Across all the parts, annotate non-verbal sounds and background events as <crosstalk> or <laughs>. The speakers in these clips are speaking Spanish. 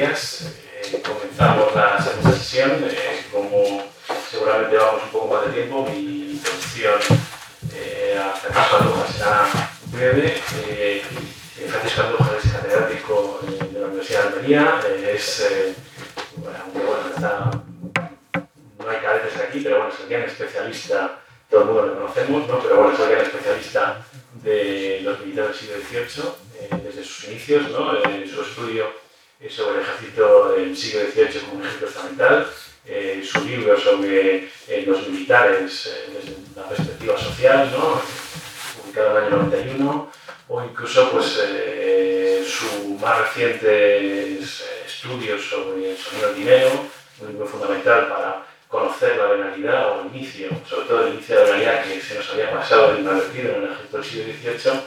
días. Eh, comenzamos la segunda sesión. Eh, como seguramente vamos un poco más de tiempo, mi intención eh, hasta Andújar será breve. Eh, Francisco Andújar es catedrático de la Universidad de Almería. es, bueno, bueno, está, no hay cadetes aquí, pero bueno, es el gran especialista, todo el mundo lo conocemos, ¿no? pero bueno, es el gran especialista de los militares del siglo XVIII, desde sus inicios, ¿no? su estudio sobre el ejército del siglo XVIII como un ejército fundamental, eh, su libro sobre eh, los militares eh, desde una perspectiva social, ¿no? publicado en el año 91, o incluso pues, su más recientes estudios sobre el sonido del dinero, un libro fundamental para conocer la venalidad o el inicio, sobre todo el inicio de la venalidad que se nos había pasado inadvertido en el ejército del siglo XVIII,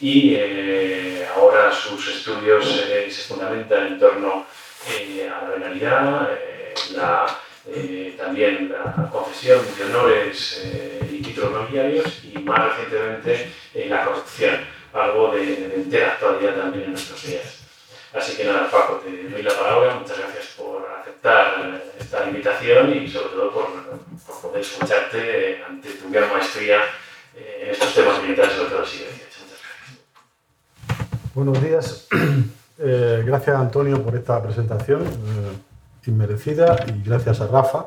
y eh, ahora sus estudios eh, se fundamentan en torno eh, a la venalidad, la, también la concesión de honores y títulos nobiliarios y más recientemente la corrupción, algo de, de, entera actualidad también en nuestros días. Así que nada, Paco, te doy la palabra, muchas gracias por aceptar esta invitación y sobre todo por, por poder escucharte ante tu gran maestría en estos temas militares, sobre todo siglo Buenos días. <clears throat> Eh, gracias Antonio por esta presentación eh, inmerecida y gracias a Rafa.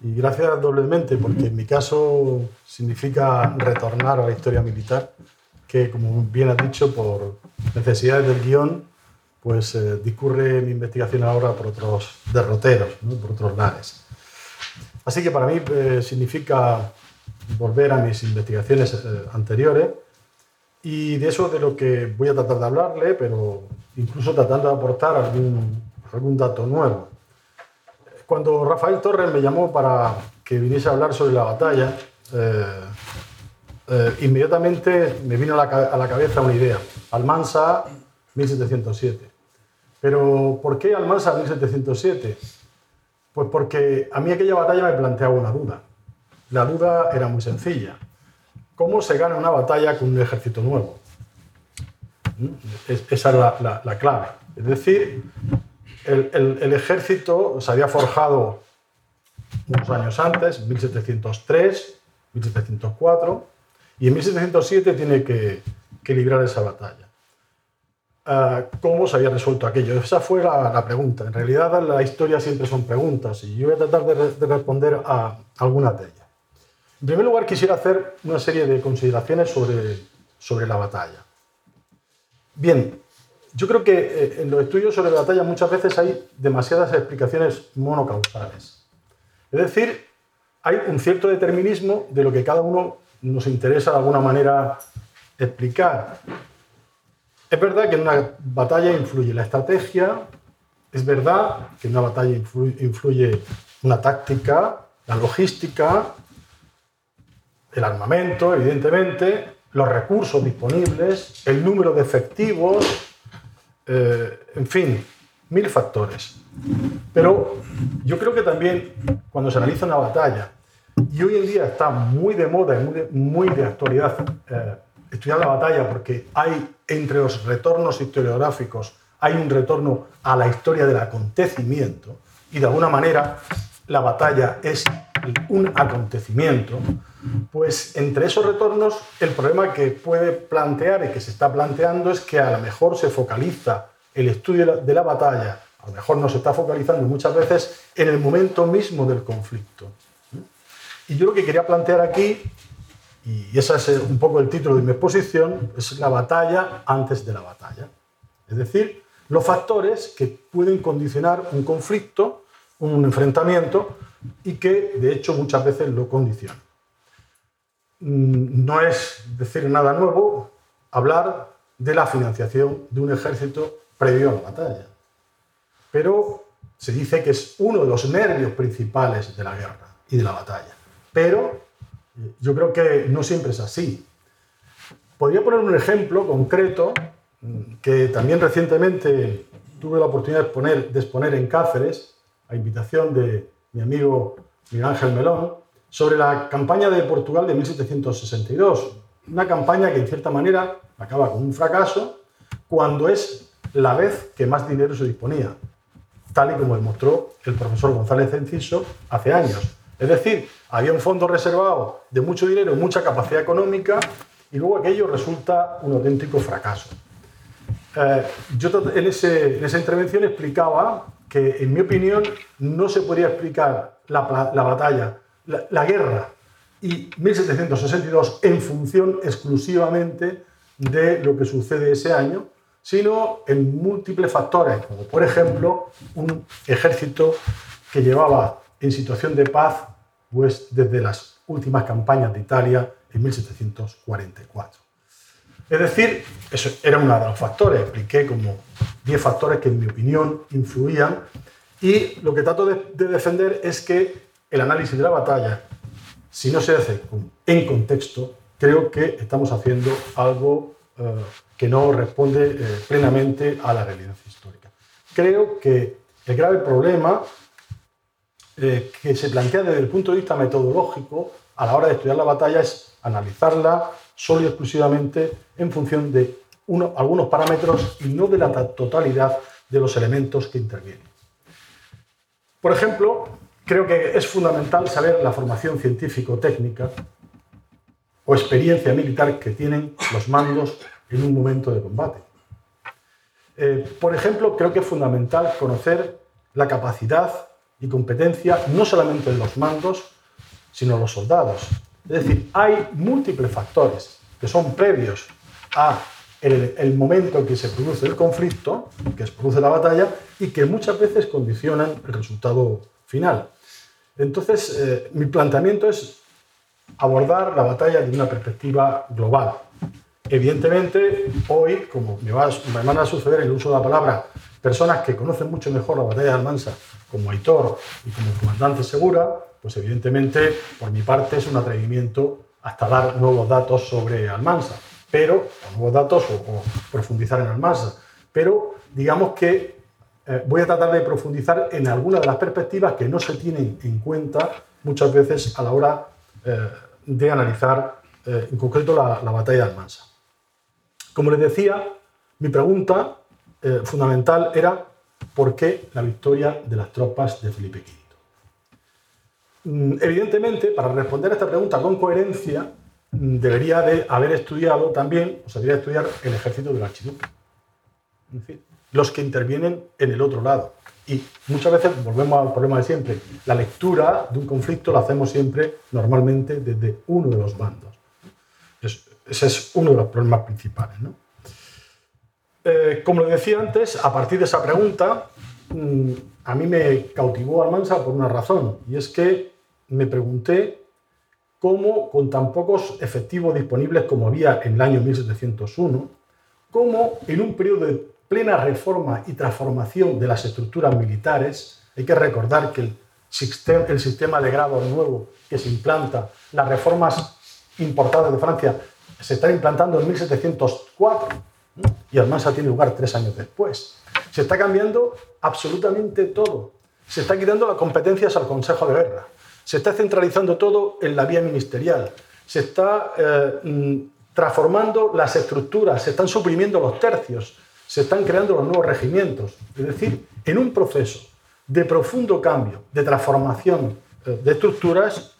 Y gracias doblemente porque en mi caso significa retornar a la historia militar, que como bien has dicho, por necesidades del guion, pues eh, discurre mi investigación ahora por otros derroteros, por otros lares. Así que para mí significa volver a mis investigaciones anteriores y de eso de lo que voy a tratar de hablarle, pero incluso tratando de aportar algún, algún dato nuevo. Cuando Rafael Torres me llamó para que viniese a hablar sobre la batalla, eh, eh, inmediatamente me vino a la, a la, cabeza una idea. Almansa 1707. Pero ¿por qué Almansa 1707? Pues porque a mí aquella batalla me planteaba una duda. La duda era muy sencilla cómo se gana una batalla con un ejército nuevo. esa es la, clave. Es decir, el, ejército se había forjado unos años antes, 1703, 1704, y en 1707 tiene que, librar esa batalla. Ah, ¿Cómo se había resuelto aquello? Esa fue la, pregunta. En realidad la historia siempre son preguntas y yo voy a tratar de, de responder a algunas de ellas. En primer lugar, quisiera hacer una serie de consideraciones sobre, sobre la batalla. Bien, yo creo que eh, en los estudios sobre la batalla muchas veces hay demasiadas explicaciones monocausales. Es decir, hay un cierto determinismo de lo que cada uno nos interesa de alguna manera explicar. Es verdad que en una batalla influye la estrategia, es verdad que en una batalla influye una táctica, la logística, el armamento, evidentemente, los recursos disponibles, el número de efectivos, eh, en fin, mil factores. Pero yo creo que también cuando se analiza una batalla, y hoy en día está muy de moda y muy de, actualidad eh, estudiar la batalla porque hay entre los retornos historiográficos, hay un retorno a la historia del acontecimiento y de alguna manera la batalla es un acontecimiento, pues entre esos retornos el problema que puede plantear y que se está planteando es que a lo mejor se focaliza el estudio de la batalla, a lo mejor no se está focalizando muchas veces en el momento mismo del conflicto. Y yo lo que quería plantear aquí, y ese es un poco el título de mi exposición, es la batalla antes de la batalla. Es decir, los factores que pueden condicionar un conflicto, un enfrentamiento, y que de hecho muchas veces lo condicionan. Mm, no es decir nada nuevo hablar de la financiación de un ejército previo a la batalla, pero se dice que es uno de los nervios principales de la guerra y de la batalla. Pero yo creo que no siempre es así. Podría poner un ejemplo concreto mm, que también recientemente tuve la oportunidad de exponer, de exponer en Cáceres, a invitación de mi amigo Miguel Ángel Melón, sobre la campaña de Portugal de 1762. Una campaña que en cierta manera acaba con un fracaso cuando es la vez que más dinero se disponía. tal y como demostró el profesor González Enciso hace años. Es decir, había un fondo reservado de mucho dinero, mucha capacidad económica, y luego aquello resulta un auténtico fracaso. Eh, yo en, esa intervención explicaba que, en mi opinión, no se podría explicar la, batalla, la, guerra y 1762 en función exclusivamente de lo que sucede ese año, sino en múltiples factores, como por ejemplo un ejército que llevaba en situación de paz pues, desde las últimas campañas de Italia en 1744. Es decir, eso era uno de los factores, expliqué como 10 factores que en mi opinión influían y lo que trato de, defender es que el análisis de la batalla, si no se hace en contexto, creo que estamos haciendo algo eh, que no responde eh, plenamente a la realidad histórica. Creo que el grave problema eh, que se plantea desde el punto de vista metodológico a la hora de estudiar la batalla es analizarla solo y exclusivamente en función de algunos parámetros y no de la totalidad de los elementos que intervienen. Por ejemplo, creo que es fundamental saber la formación científico-técnica o experiencia militar que tienen los mandos en un momento de combate. Eh, por ejemplo, creo que es fundamental conocer la capacidad y competencia no solamente de los mandos, sino de los soldados. Es decir, hay múltiples factores que son previos a el, momento en que se produce el conflicto, que se produce la batalla, y que muchas veces condicionan el resultado final. Entonces, eh, mi planteamiento es abordar la batalla desde una perspectiva global. Evidentemente, hoy, como me, va, van a suceder el uso de la palabra, personas que conocen mucho mejor la batalla de Almansa, como Aitor y como comandante Segura, pues evidentemente, por mi parte, es un atrevimiento hasta dar nuevos datos sobre Almansa, pero, o nuevos datos o, profundizar en Almansa. Pero digamos que eh, voy a tratar de profundizar en algunas de las perspectivas que no se tienen en cuenta muchas veces a la hora eh, de analizar eh, en concreto la, la, batalla de Almansa. Como les decía, mi pregunta fundamental era por qué la victoria de las tropas de Felipe V. Mm, evidentemente, para responder a esta pregunta con coherencia, mm, debería de haber estudiado también, o sea, debería estudiar el ejército del archiduque. Es decir, los que intervienen en el otro lado. Y muchas veces volvemos al problema de siempre. La lectura de un conflicto la hacemos siempre, normalmente, desde uno de los bandos. ese es uno de los problemas principales. Eh, como le decía antes, a partir de esa pregunta, mm, a mí me cautivó Almansa por una razón, y es que me pregunté cómo, con tan pocos efectivos disponibles como había en el año 1701, cómo en un periodo de plena reforma y transformación de las estructuras militares, hay que recordar que el sistema, el sistema de grado nuevo que se implanta, las reformas importadas de Francia, se están implantando en 1704 y Almansa tiene lugar tres años después. Se está cambiando absolutamente todo. Se está quitando las competencias al Consejo de Guerra se está centralizando todo en la vía ministerial, se está eh, mm, transformando las estructuras, se están suprimiendo los tercios, se están creando los nuevos regimientos. Es decir, en un proceso de profundo cambio, de transformación eh, de estructuras,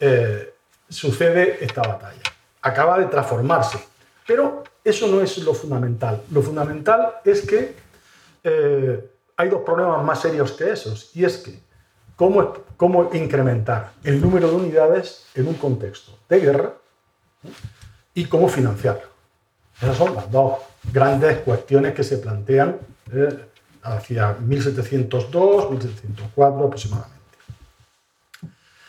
eh, sucede esta batalla. Acaba de transformarse. Pero eso no es lo fundamental. Lo fundamental es que hay dos problemas más serios que esos. Y es que cómo, cómo incrementar el número de unidades en un contexto de guerra y cómo financiarlo. Esas son las dos grandes cuestiones que se plantean eh, hacia 1702, 1704 aproximadamente.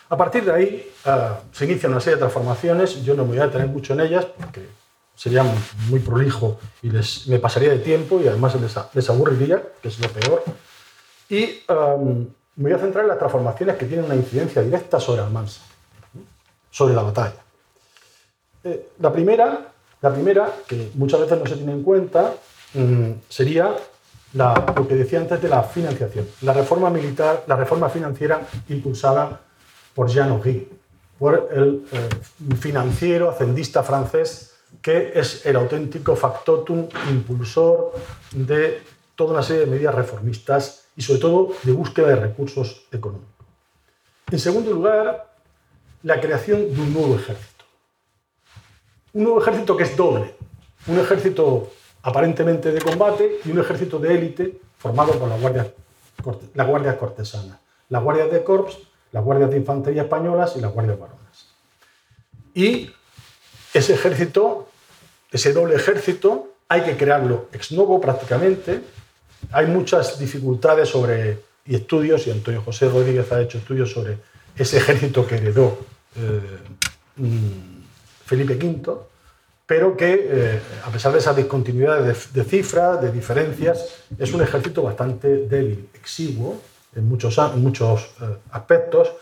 A partir de ahí eh, se inicia una serie de transformaciones, yo no me voy a detener mucho en ellas porque sería muy, prolijo y les, me pasaría de tiempo y además les, les aburriría, que es lo peor. Y me voy a centrar en las transformaciones que tienen una incidencia directa sobre Almansa, sobre la batalla. Eh, la, primera, la primera, que muchas veces no se tiene en cuenta, mm, sería lo que decía antes de la financiación. La reforma militar, la reforma financiera impulsada por Jean Augy, por el eh, financiero hacendista francés que es el auténtico factotum impulsor de toda una serie de medidas reformistas y sobre todo de búsqueda de recursos económicos. En segundo lugar, la creación de un nuevo ejército. Un ejército que es doble. Un ejército aparentemente de combate y un ejército de élite formado por las guardias, las guardias cortesanas, las guardias de corps, las guardias de infantería españolas y las guardias varonas. Y ese ejército, ese doble ejército, hay que crearlo ex novo prácticamente. Hay muchas dificultades sobre, y estudios, y Antonio José Rodríguez ha hecho estudios sobre ese ejército que heredó eh, mm, Felipe V, pero que, eh, a pesar de esas discontinuidades de, cifras, de diferencias, es un ejército bastante débil, exiguo en muchos, muchos eh, aspectos,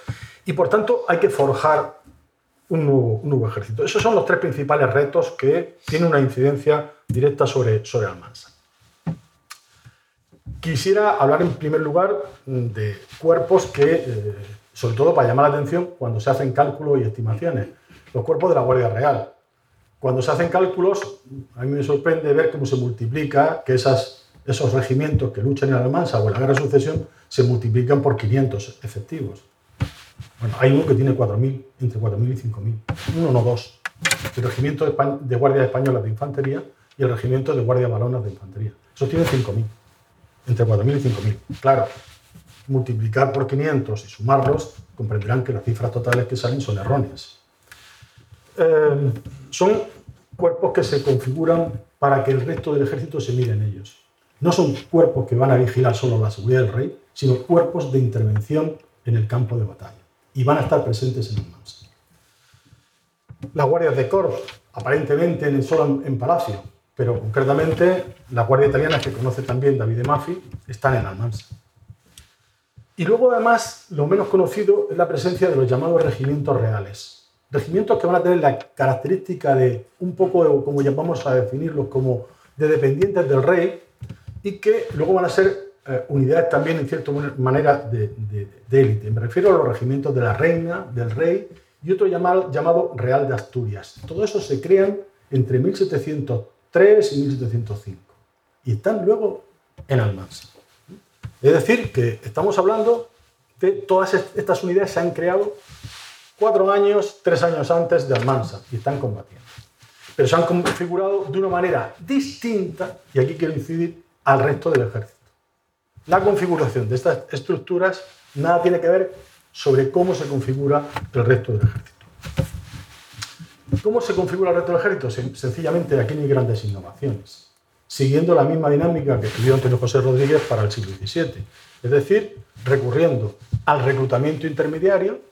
y por tanto hay que forjar un nuevo, ejército. Esos son los tres principales retos que tienen una incidencia directa sobre, sobre Almansa. Quisiera hablar en primer lugar de cuerpos que, sobre todo para llamar la atención cuando se hacen cálculos y estimaciones, los cuerpos de la Guardia Real. Cuando se hacen cálculos, a mí me sorprende ver cómo se multiplica, que esos regimientos que luchan en Almansa o en la Guerra de Sucesión se multiplican por 500 efectivos. Bueno, hay uno que tiene 4.000, entre 4.000 y 5.000. Uno, no dos. El regimiento de, Guardia Española de Infantería y el regimiento de Guardia Balonas de Infantería. Eso tiene 5.000. Entre 4.000 y 5.000. Claro, multiplicar por 500 y sumarlos, comprenderán que las cifras totales que salen son erróneas. Eh, son cuerpos que se configuran para que el resto del ejército se mire en ellos. No son cuerpos que van a vigilar solo la seguridad del rey, sino cuerpos de intervención en el campo de batalla. Y van a estar presentes en el Mansa. Las guardias de Corps, aparentemente en, solo en Palacio, pero concretamente las guardias italianas que conoce también David de Maffi están en Almansa. Y luego además lo menos conocido es la presencia de los llamados regimientos reales, regimientos que van a tener la característica de un poco, como llamamos a definirlos, como de dependientes del rey y que luego van a ser eh, unidades también, en cierta manera, de, élite. Me refiero a los regimientos de la reina, del rey y otro llamado, llamado Real de Asturias. Todo eso se crean entre 1703 y 1705 y están luego en Almansa. Es decir, que estamos hablando de todas estas unidades se han creado cuatro años, tres años antes de Almansa y están combatiendo. Pero se han configurado de una manera distinta, y aquí quiero incidir, al resto del ejército. La configuración de estas estructuras nada tiene que ver sobre cómo se configura el resto del ejército. ¿Cómo se configura el resto del ejército? Sencillamente aquí no hay grandes innovaciones, siguiendo la misma dinámica que estudió Antonio José Rodríguez para el siglo XVII, es decir, recurriendo al reclutamiento intermediario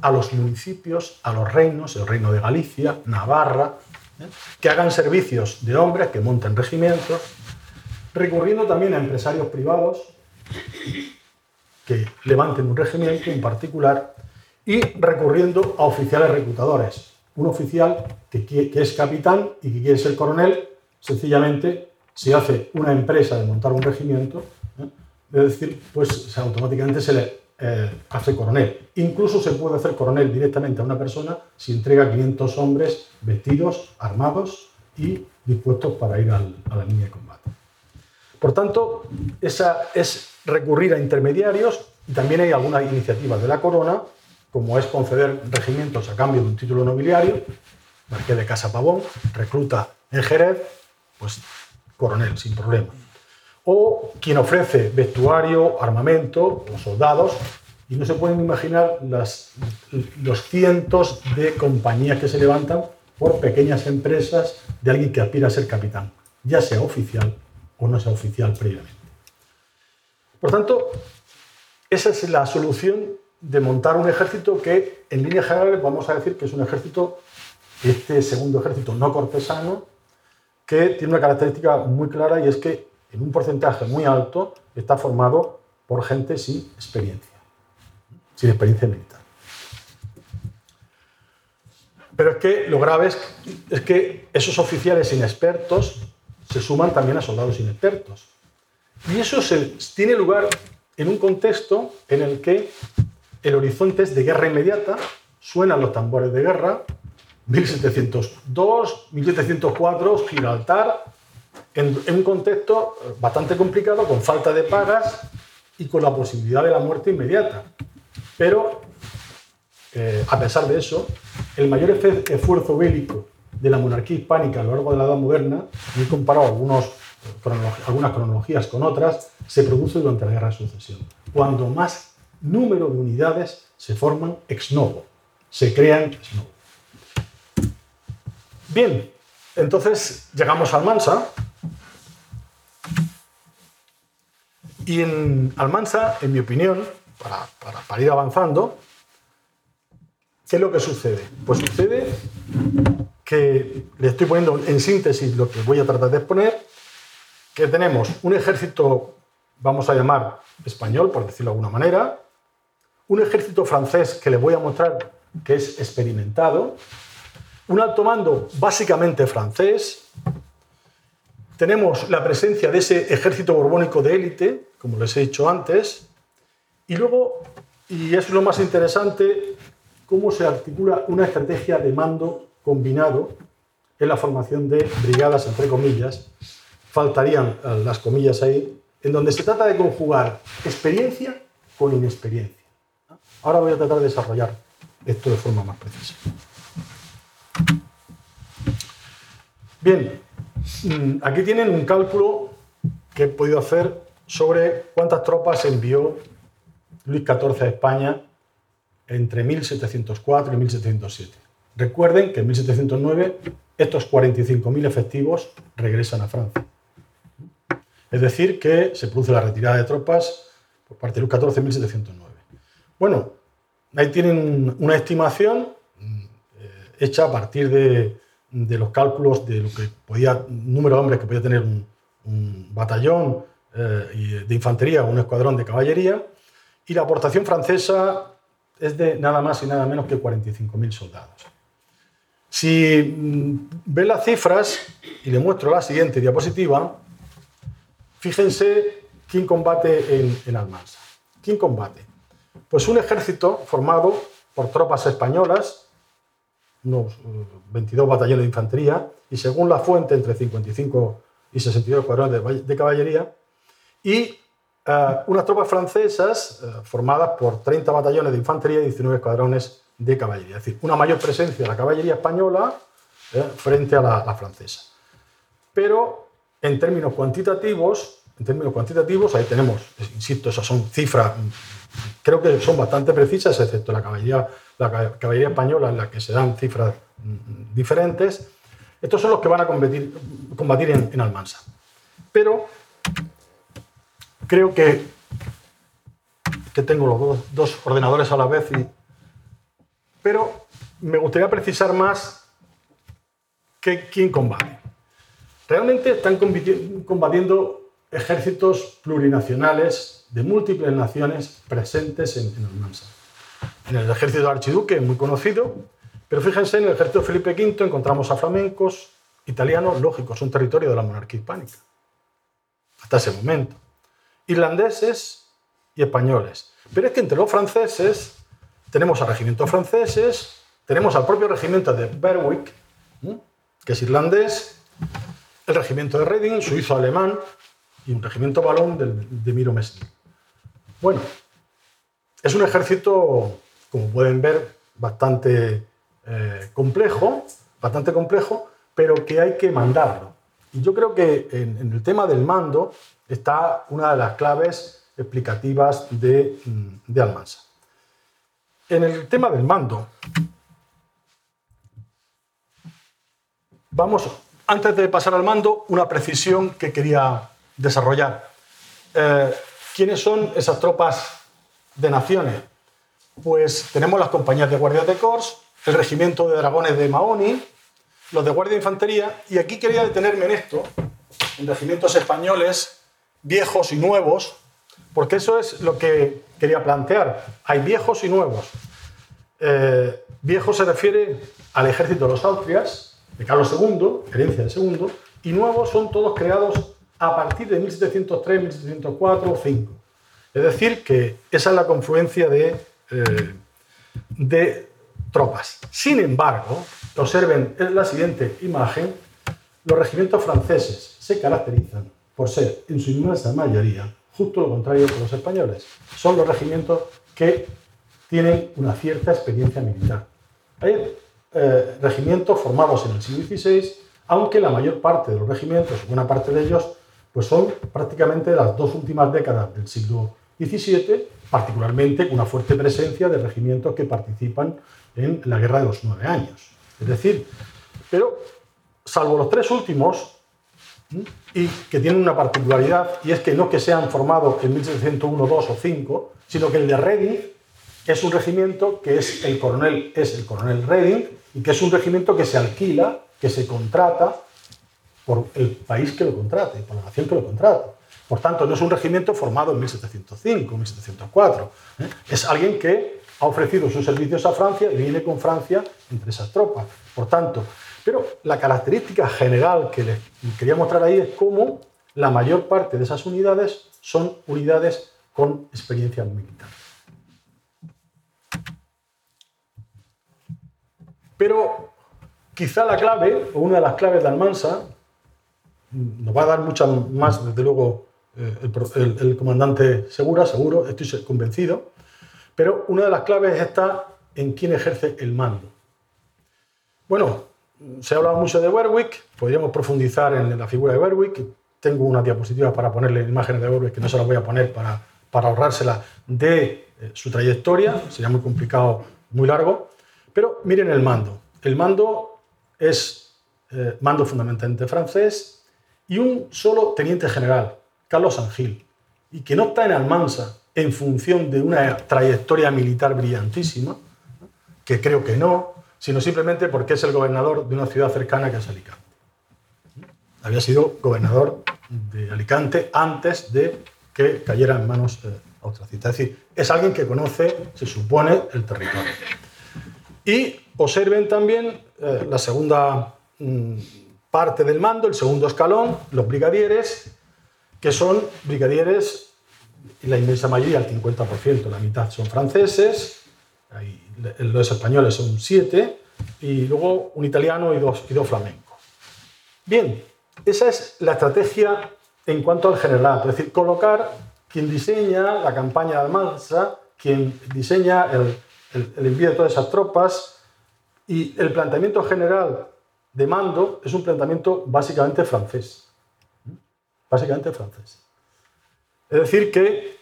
a los municipios, a los reinos, el reino de Galicia, Navarra, ¿eh? que hagan servicios de hombres, que monten regimientos, recurriendo también a empresarios privados que levanten un regimiento en particular y recurriendo a oficiales reclutadores. Un oficial que, es capitán y que quiere ser coronel, sencillamente se hace una empresa de montar un regimiento, ¿eh? es decir, pues automáticamente se le eh, hace coronel. Incluso se puede hacer coronel directamente a una persona si entrega 500 hombres vestidos, armados y dispuestos para ir a la línea de combate. Por tanto, esa es recurrir a intermediarios y también hay algunas iniciativas de la corona, como es conceder regimientos a cambio de un título nobiliario, Marqués de Casa Pavón, recluta en Jerez, pues coronel, sin problema o quien ofrece vestuario, armamento o soldados. Y no se pueden imaginar las, los cientos de compañías que se levantan por pequeñas empresas de alguien que aspira a ser capitán, ya sea oficial o no sea oficial previamente. Por tanto, esa es la solución de montar un ejército que, en líneas generales, vamos a decir que es un ejército, este segundo ejército no cortesano, que tiene una característica muy clara y es que en un porcentaje muy alto, está formado por gente sin experiencia, sin experiencia militar. Pero es que lo grave es, que esos oficiales inexpertos se suman también a soldados inexpertos. Y eso tiene lugar en un contexto en el que el horizonte es de guerra inmediata, suenan los tambores de guerra, 1702, 1704, Gibraltar, en, un contexto bastante complicado, con falta de pagas y con la posibilidad de la muerte inmediata. Pero, eh, a pesar de eso, el mayor esfuerzo bélico de la monarquía hispánica a lo largo de la Edad Moderna, y he comparado algunos, algunas cronologías con otras, se produce durante la Guerra de Sucesión, cuando más número de unidades se forman ex novo, se crean ex novo. Bien, entonces llegamos al Almansa. Y en Almansa, en mi opinión, para, ir avanzando, ¿qué es lo que sucede? Pues sucede que le estoy poniendo en síntesis lo que voy a tratar de exponer, que tenemos un ejército, vamos a llamar español, por decirlo de alguna manera, un ejército francés que le voy a mostrar que es experimentado, un alto mando básicamente francés. Tenemos la presencia de ese ejército borbónico de élite, como les he dicho antes. Y luego, y es lo más interesante, cómo se articula una estrategia de mando combinado en la formación de brigadas, entre comillas. Faltarían eh, las comillas ahí, en donde se trata de conjugar experiencia con inexperiencia. Ahora voy a tratar de desarrollar esto de forma más precisa. Bien, mm, aquí tienen un cálculo que he podido hacer sobre cuántas tropas envió Luis XIV a España entre 1704 y 1707. Recuerden que en 1709 estos 45.000 efectivos regresan a Francia. Es decir, que se produce la retirada de tropas por parte de Luis XIV en 1709. Bueno, ahí tienen una estimación hecha a partir de, los cálculos de lo que podía, número de hombres que podía tener un, batallón eh, de infantería un escuadrón de caballería, y la aportación francesa es de nada más y nada menos que 45.000 soldados. Si mm, ven las cifras, y le muestro la siguiente diapositiva, fíjense quién combate en, Almansa. ¿Quién combate? Pues un ejército formado por tropas españolas, unos 22 eh, batallones de infantería y según la fuente entre 55 y 62 escuadrones de, caballería y eh, unas tropas francesas eh, formadas por 30 batallones de infantería y 19 escuadrones de caballería. Es decir, una mayor presencia de la caballería española frente a la, francesa. Pero en términos cuantitativos, en términos cuantitativos, ahí tenemos, insisto, esas son cifras, creo que son bastante precisas, excepto la caballería la caballería española en la que se dan cifras mm, diferentes. Estos son los que van a combatir, combatir en, Almansa. Pero creo que, que tengo los dos, ordenadores a la vez, y, pero me gustaría precisar más que quién combate. Realmente están combatiendo ejércitos plurinacionales de múltiples naciones presentes en, en Almansa en el ejército del archiduque, muy conocido, pero fíjense, en el ejército de Felipe V encontramos a flamencos, italianos, lógicos, un territorio de la monarquía hispánica, hasta ese momento, irlandeses y españoles. Pero es que entre los franceses tenemos a regimientos franceses, tenemos al propio regimiento de Berwick, que es irlandés, el regimiento de Reading, suizo-alemán, y un regimiento balón de Miro Messi. Bueno, es un ejército, como pueden ver, bastante eh, complejo, bastante complejo, pero que hay que mandarlo. Y yo creo que en, el tema del mando está una de las claves explicativas de, mm, de Almansa. En el tema del mando, vamos, antes de pasar al mando, una precisión que quería desarrollar. Eh, ¿Quiénes son esas tropas de naciones? Pues tenemos las compañías de guardias de Corps, el regimiento de dragones de Mahoni, los de guardia de infantería, y aquí quería detenerme en esto, en regimientos españoles viejos y nuevos, porque eso es lo que quería plantear. Hay viejos y nuevos. Eh, viejo se refiere al ejército de los Austrias, de Carlos II, herencia de segundo, y nuevos son todos creados a partir de 1703, 1704 o 5. Es decir, que esa es la confluencia de, eh, de tropas. Sin embargo, observen en la siguiente imagen Los regimientos franceses se caracterizan por ser, en su inmensa mayoría, justo lo contrario que los españoles. Son los regimientos que tienen una cierta experiencia militar. Hay eh, regimientos formados en el siglo XVI, aunque la mayor parte de los regimientos, buena parte de ellos, pues son prácticamente las dos últimas décadas del siglo XVII, particularmente con una fuerte presencia de regimientos que participan en la Guerra de los Nueve Años. Es decir, pero salvo los tres últimos, y que tienen una particularidad, y es que no que sean formados en 1701, 2 o 5, sino que el de Reading es un regimiento que es el coronel, es el coronel Reading, y que es un regimiento que se alquila, que se contrata por el país que lo contrate, por la nación que lo contrate. Por tanto, no es un regimiento formado en 1705, 1704. ¿eh? Es alguien que ha ofrecido sus servicios a Francia y viene con Francia entre esas tropas. Por tanto, pero la característica general que les quería mostrar ahí es cómo la mayor parte de esas unidades son unidades con experiencia militar. Pero quizá la clave, o una de las claves de Almansa, nos va a dar muchas más, desde luego, eh, el, comandante Segura, seguro, estoy convencido, pero una de las claves está en quién ejerce el mando. Bueno, se ha hablado mucho de Berwick, podríamos profundizar en la figura de Berwick. Tengo una diapositiva para ponerle imágenes de Berwick que no se las voy a poner para, para ahorrársela de eh, su trayectoria, sería muy complicado, muy largo. Pero miren el mando. El mando es eh, mando fundamentalmente francés y un solo teniente general, Carlos Angil, y que no está en Almansa en función de una trayectoria militar brillantísima, que creo que no, sino simplemente porque es el gobernador de una ciudad cercana que es Alicante. Había sido gobernador de Alicante antes de que cayera en manos austracistas. Es decir, es alguien que conoce, se supone, el territorio. Y observen también eh, la segunda mm, parte del mando, el segundo escalón, los brigadieres, que son brigadieres, la inmensa mayoría, el 50%, la mitad son franceses, los españoles son siete, y luego un italiano y dos, y dos flamencos. Bien, esa es la estrategia en cuanto al general, es decir, colocar quien diseña la campaña de Almansa, quien diseña el, el envío de todas esas tropas, y el planteamiento general de mando es un planteamiento básicamente francés. Básicamente francés. Es decir, que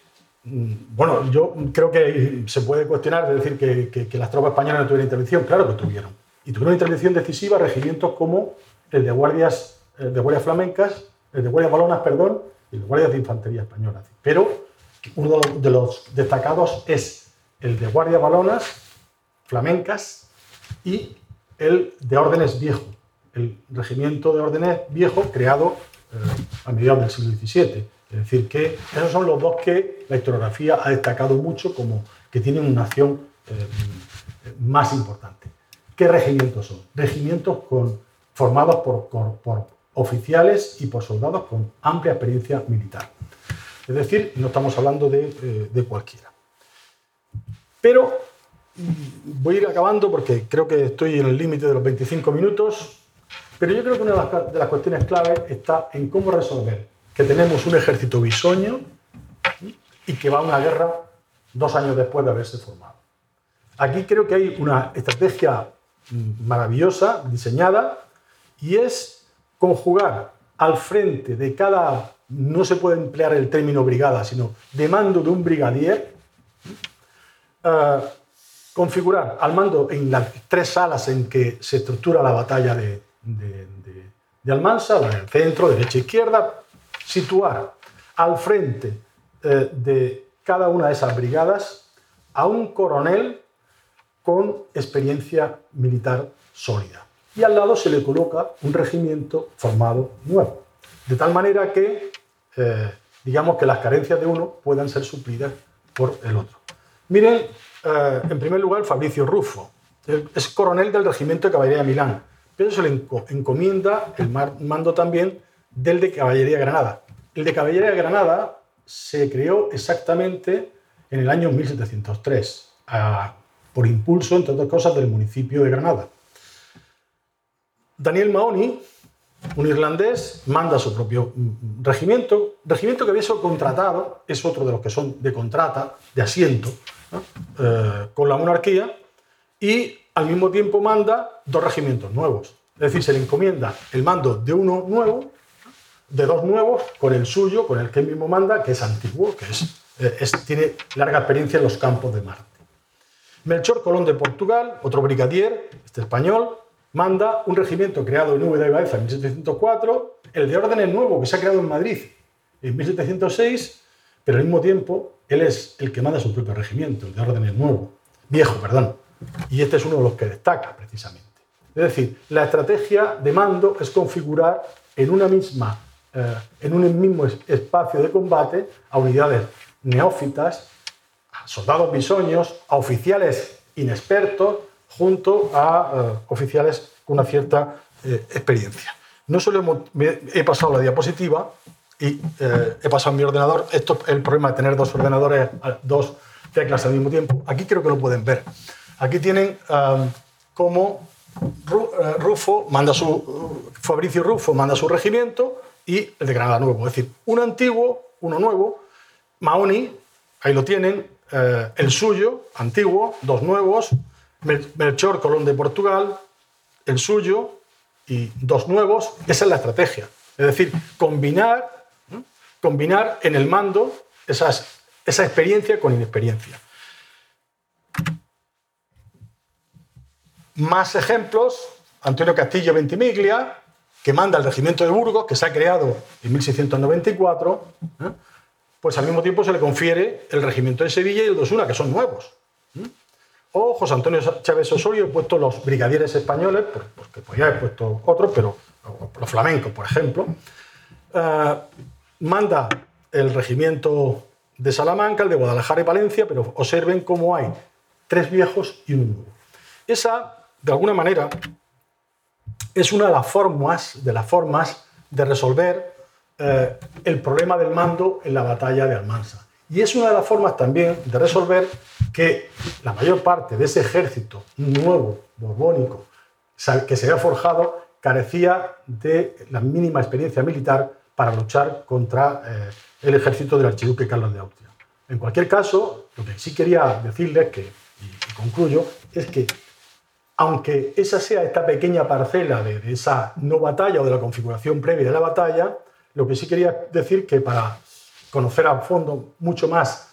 bueno, yo creo que se puede cuestionar de decir que, las tropas españolas no tuvieron intervención. Claro que tuvieron. Y tuvieron intervención decisiva regimientos como el de guardias, de flamencas, el de guardias balonas, perdón, y los guardias de infantería española. Pero uno de los destacados es el de guardias balonas, flamencas, y el de órdenes viejo, el regimiento de órdenes viejo creado eh, a mediados del siglo XVII es decir, que esos son los dos que la historiografía ha destacado mucho como que tienen una acción eh, más importante. ¿Qué regimientos son? Regimientos formados por, oficiales y por soldados con amplia experiencia militar. Es decir, no estamos hablando de, eh, de cualquiera. Pero mm, voy a ir acabando porque creo que estoy en el límite de los 25 minutos. Pero yo creo que una de las cuestiones claves está en cómo resolver que tenemos un ejército bisoño y que va a una guerra dos años después de haberse formado. Aquí creo que hay una estrategia maravillosa, diseñada, y es conjugar al frente de cada, no se puede emplear el término brigada, sino de mando de un brigadier, eh, configurar al mando en las tres salas en que se estructura la batalla de, de, de Almansa, en el centro, derecha e izquierda, situar al frente eh, de cada una de esas brigadas a un coronel con experiencia militar sólida. Y al lado se le coloca un regimiento formado nuevo. De tal manera que, eh, digamos, que las carencias de uno puedan ser suplidas por el otro. Miren, eh, en primer lugar, Fabricio Rufo. Es coronel del regimiento de caballería de Milán, pero se le encomienda el mando también del de Caballería Granada. El de Caballería Granada se creó exactamente en el año 1703, por impulso, entre otras cosas, del municipio de Granada. Daniel Mahony un irlandés manda su propio mm, regimiento, regimiento que había sido contratado, es otro de los que son de contrata, de asiento, eh, con la monarquía, y al mismo tiempo manda dos regimientos nuevos. Es decir, se le encomienda el mando de uno nuevo, de dos nuevos, con el suyo, con el que él mismo manda, que es antiguo, que eh, es, tiene larga experiencia en los campos de Marte. Melchor Colón de Portugal, otro brigadier, este español, manda un regimiento creado en Úbeda y en 1704, el de órdenes nuevo que se ha creado en Madrid en 1706, pero al mismo tiempo él es el que manda su propio regimiento, el de órdenes nuevo, viejo, perdón. Y este es uno de los que destaca precisamente. Es decir, la estrategia de mando es configurar en, una misma, eh, en un mismo espacio de combate a unidades neófitas, a soldados bisoños, a oficiales inexpertos, junto a eh, oficiales con una cierta eh, experiencia. No solo he pasado la diapositiva y he pasado mi ordenador. Esto es el problema de tener dos ordenadores, dos teclas al mismo tiempo. Aquí creo que lo pueden ver. Aquí tienen cómo eh, Rufo manda su, Fabricio Rufo manda su regimiento y el de Granada Nuevo. Es decir, un antiguo, uno nuevo. Mahony, ahí lo tienen, eh, el suyo, antiguo, dos nuevos. Melchor Colón de Portugal, el suyo y dos nuevos. Esa es la estrategia. Es decir, combinar, combinar en el mando esa experiencia con inexperiencia. Más ejemplos, Antonio Castillo Ventimiglia, que manda el regimiento de Burgos, que se ha creado en 1694, ¿eh? pues al mismo tiempo se le confiere el regimiento de Sevilla y el de Osuna, que son nuevos. ¿eh? O José Antonio Chávez Osorio, he puesto los brigadieres españoles, porque podría haber puesto otros, pero los flamencos, por ejemplo. Eh, manda el regimiento de Salamanca, el de Guadalajara y Valencia, pero observen cómo hay tres viejos y un nuevo. Esa de alguna manera, es una de las formas de, las formas de resolver eh, el problema del mando en la batalla de Almansa. Y es una de las formas también de resolver que la mayor parte de ese ejército nuevo, borbónico, que se había forjado, carecía de la mínima experiencia militar para luchar contra eh, el ejército del archiduque Carlos de Austria. En cualquier caso, lo que sí quería decirles, que, y concluyo, es que aunque esa sea esta pequeña parcela de, esa no batalla o de la configuración previa de la batalla, lo que sí quería decir que para conocer a fondo mucho más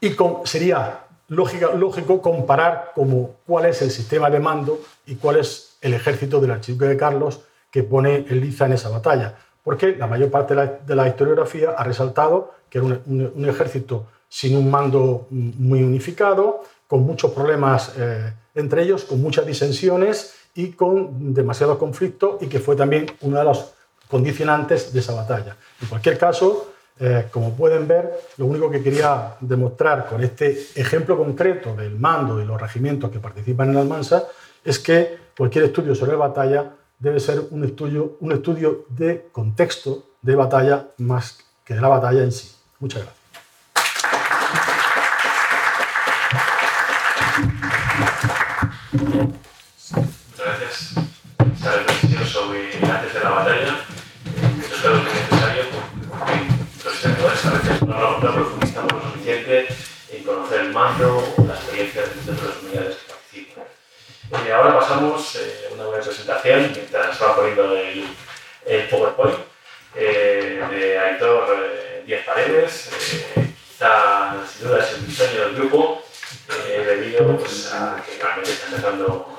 y sería lógico comparar como cuál es el sistema de mando y cuál es el ejército del archiduque de Carlos que pone el Liza en esa batalla. Porque la mayor parte de la, historiografía ha resaltado que era un, ejército sin un mando muy unificado, con muchos problemas eh, entre ellos, con muchas disensiones y con demasiado conflicto y que fue también uno de los condicionantes de esa batalla. En cualquier caso, eh, como pueden ver, lo único que quería demostrar con este ejemplo concreto del mando de los regimientos que participan en Almansa es que cualquier estudio sobre batalla debe ser un estudio, un estudio de contexto de batalla más que de la batalla en sí. Muchas gracias. Esta reflexión sobre antes de la batalla, yo creo que es necesario los historiadores a veces no, no profundizamos lo suficiente en conocer el mando o la experiencia de las unidades que participan. Eh, ahora pasamos eh, una buena presentación, mientras va poniendo el, el PowerPoint, eh, de Aitor eh, Díaz Paredes. Eh, quizá, sin duda, es el diseño del grupo eh, debido pues, a que realmente está empezando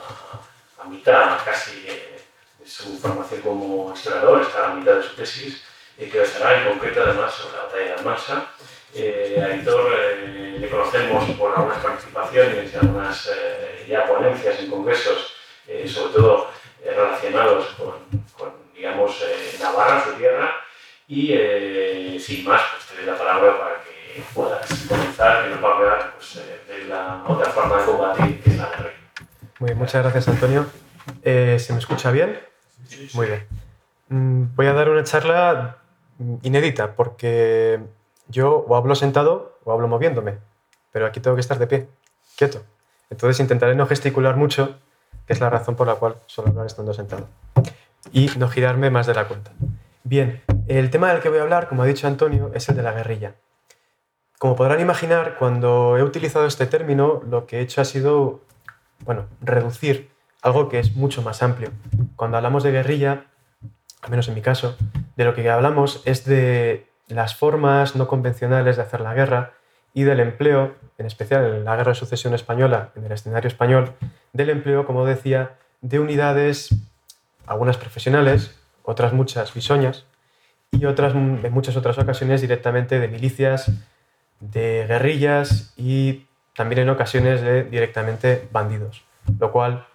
a, mitad casi de, su formación como historiador, está a mitad de su tesis, y que estará en concreto además sobre la batalla de Almansa. Eh, a Editor eh, le conocemos por algunas participaciones y algunas muchas gracias Antonio. Eh, ¿Se me escucha bien? Muy bien. Mm, voy a dar una charla inédita porque yo o hablo sentado o hablo moviéndome, pero aquí tengo que estar de pie, quieto. Entonces intentaré no gesticular mucho, que es la razón por la cual suelo hablar estando sentado. y no girarme más de la cuenta. Bien, el tema del que voy a hablar, como ha dicho Antonio, es el de la guerrilla. Como podrán imaginar, cuando he utilizado este término, lo que he hecho ha sido, bueno, reducir algo que es mucho más amplio. Cuando hablamos de guerrilla, al menos en mi caso, de lo que hablamos es de las formas no convencionales de hacer la guerra y del empleo, en especial en la Guerra de Sucesión Española, en el escenario español, del empleo, como decía, de unidades, algunas profesionales, otras muchas bisoñas, y otras, en muchas otras ocasiones directamente de milicias, de guerrillas y también en ocasiones de directamente bandidos, lo cual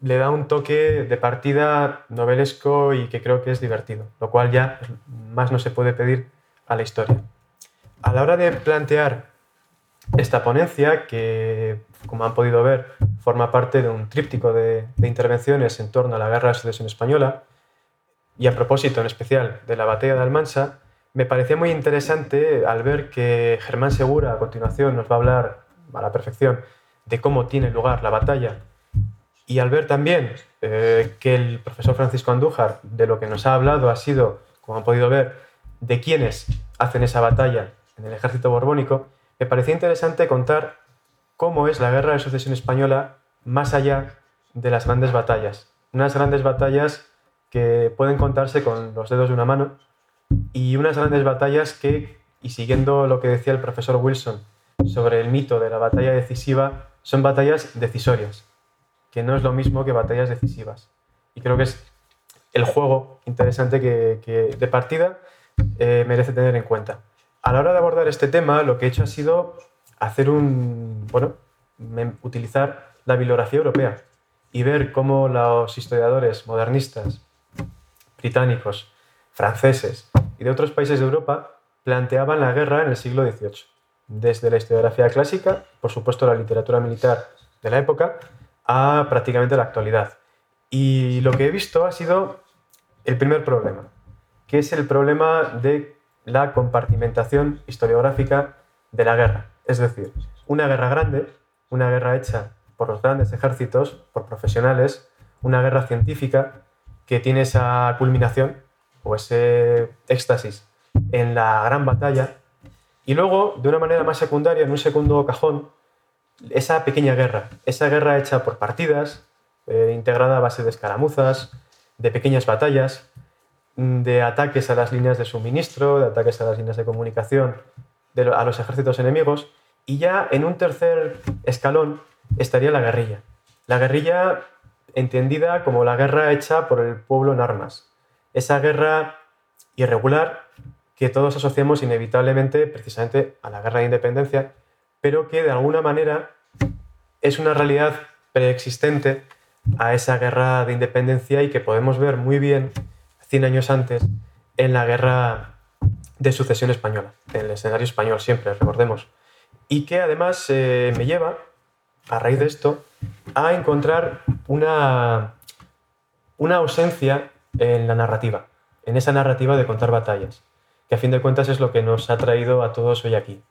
le da un toque de partida novelesco y que creo que es divertido, lo cual ya más no se puede pedir a la historia. A la hora de plantear esta ponencia, que como han podido ver forma parte de un tríptico de, intervenciones en torno a la Guerra de Sucesión Española, y a propósito en especial de la batalla de Almansa, me parecía muy interesante al ver que Germán Segura a continuación nos va a hablar a la perfección de cómo tiene lugar la batalla y al ver también eh, que el profesor Francisco Andújar de lo que nos ha hablado ha sido, como han podido ver, de quiénes hacen esa batalla en el ejército borbónico, me parecía interesante contar cómo es la guerra de sucesión española más allá de las grandes batallas. Unas grandes batallas que pueden contarse con los dedos de una mano y unas grandes batallas que, y siguiendo lo que decía el profesor Wilson sobre el mito de la batalla decisiva, son batallas decisorias que no es lo mismo que batallas decisivas. Y creo que es el juego interesante que, de partida eh, merece tener en cuenta. A la hora de abordar este tema, lo que he hecho ha sido hacer un, bueno, utilizar la bibliografía europea y ver cómo los historiadores modernistas británicos, franceses y de otros países de Europa planteaban la guerra en el siglo XVIII, desde la historiografía clásica, por supuesto la literatura militar de la época, a prácticamente la actualidad. Y lo que he visto ha sido el primer problema, que es el problema de la compartimentación historiográfica de la guerra. Es decir, una guerra grande, una guerra hecha por los grandes ejércitos, por profesionales, una guerra científica que tiene esa culminación o ese éxtasis en la gran batalla, y luego, de una manera más secundaria, en un segundo cajón, esa pequeña guerra, esa guerra hecha por partidas, eh, integrada a base de escaramuzas, de pequeñas batallas, mm, de ataques a las líneas de suministro, de ataques a las líneas de comunicación, a los ejércitos enemigos, y ya en un tercer escalón estaría la guerrilla. La guerrilla entendida como la guerra hecha por el pueblo en armas. Esa guerra irregular que todos asociamos inevitablemente precisamente a la guerra de independencia pero que de alguna manera es una realidad preexistente a esa guerra de independencia y que podemos ver muy bien 100 años antes en la guerra de sucesión española, en el escenario español siempre, recordemos. Y que además eh, me lleva, a raíz de esto, a encontrar una, una ausencia en la narrativa, en esa narrativa de contar batallas, que a fin de cuentas es lo que nos ha traído a todos hoy aquí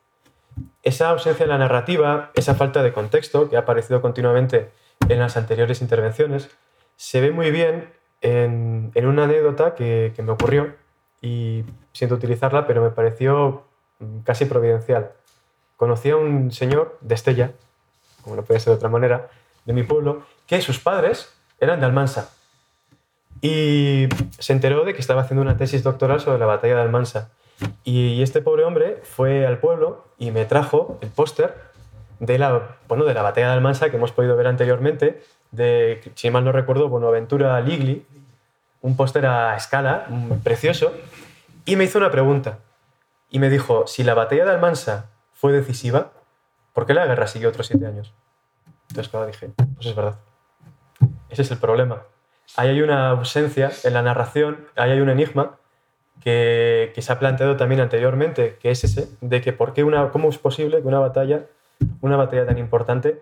esa ausencia de la narrativa, esa falta de contexto que ha aparecido continuamente en las anteriores intervenciones, se ve muy bien en, una anécdota que, me ocurrió y siento utilizarla, pero me pareció mm, casi providencial. Conocí a un señor de Estella, como no puede ser de otra manera, de mi pueblo, que sus padres eran de Almansa. Y se enteró de que estaba haciendo una tesis doctoral sobre la batalla de Almansa. Y este pobre hombre fue al pueblo y me trajo el póster de la, bueno, de la batalla de Almansa que hemos podido ver anteriormente, de, si mal no recuerdo, Buenaventura Ligli, un póster a escala, precioso, y me hizo una pregunta. Y me dijo, si la batalla de Almansa fue decisiva, ¿por qué la guerra siguió otros siete años? Entonces, claro, dije, pues es verdad. Ese es el problema. Hay una ausencia en la narración, hay un enigma que, se ha planteado también anteriormente, que es ese, de que por qué una, cómo es posible que una batalla, una batalla tan importante,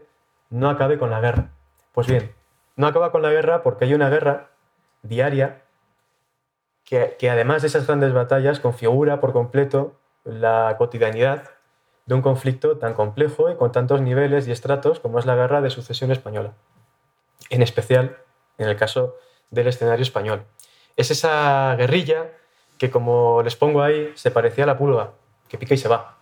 no acabe con la guerra. Pues bien, no acaba con la guerra porque hay una guerra diaria que, que además de esas grandes batallas configura por completo la cotidianidad de un conflicto tan complejo y con tantos niveles y estratos como es la guerra de sucesión española. En especial en el caso del escenario español. Es esa guerrilla que, como les pongo ahí, se parecía a la pulga, que pica y se va.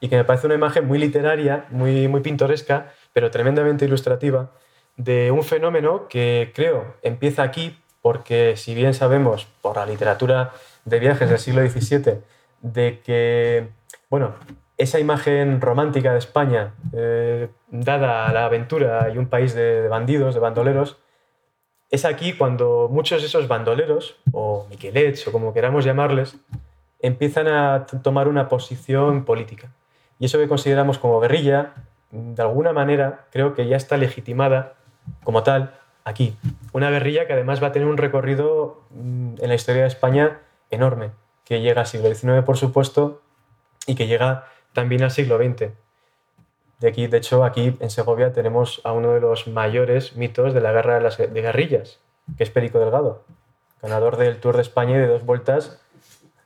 Y que me parece una imagen muy literaria, muy, muy pintoresca, pero tremendamente ilustrativa, de un fenómeno que creo empieza aquí, porque si bien sabemos por la literatura de viajes del siglo XVII, de que, bueno, esa imagen romántica de España, eh, dada a la aventura y un país de, bandidos, de bandoleros, es aquí cuando muchos de esos bandoleros, o miquelets, o como queramos llamarles, empiezan a tomar una posición política. Y eso que consideramos como guerrilla, de alguna manera, creo que ya está legitimada como tal aquí. Una guerrilla que además va a tener un recorrido mm, en la historia de España enorme, que llega al siglo XIX, por supuesto, y que llega también al siglo XX. De, aquí, de hecho, aquí en Segovia tenemos a uno de los mayores mitos de la guerra de, las, de guerrillas, que es Perico Delgado, ganador del Tour de España y de dos vueltas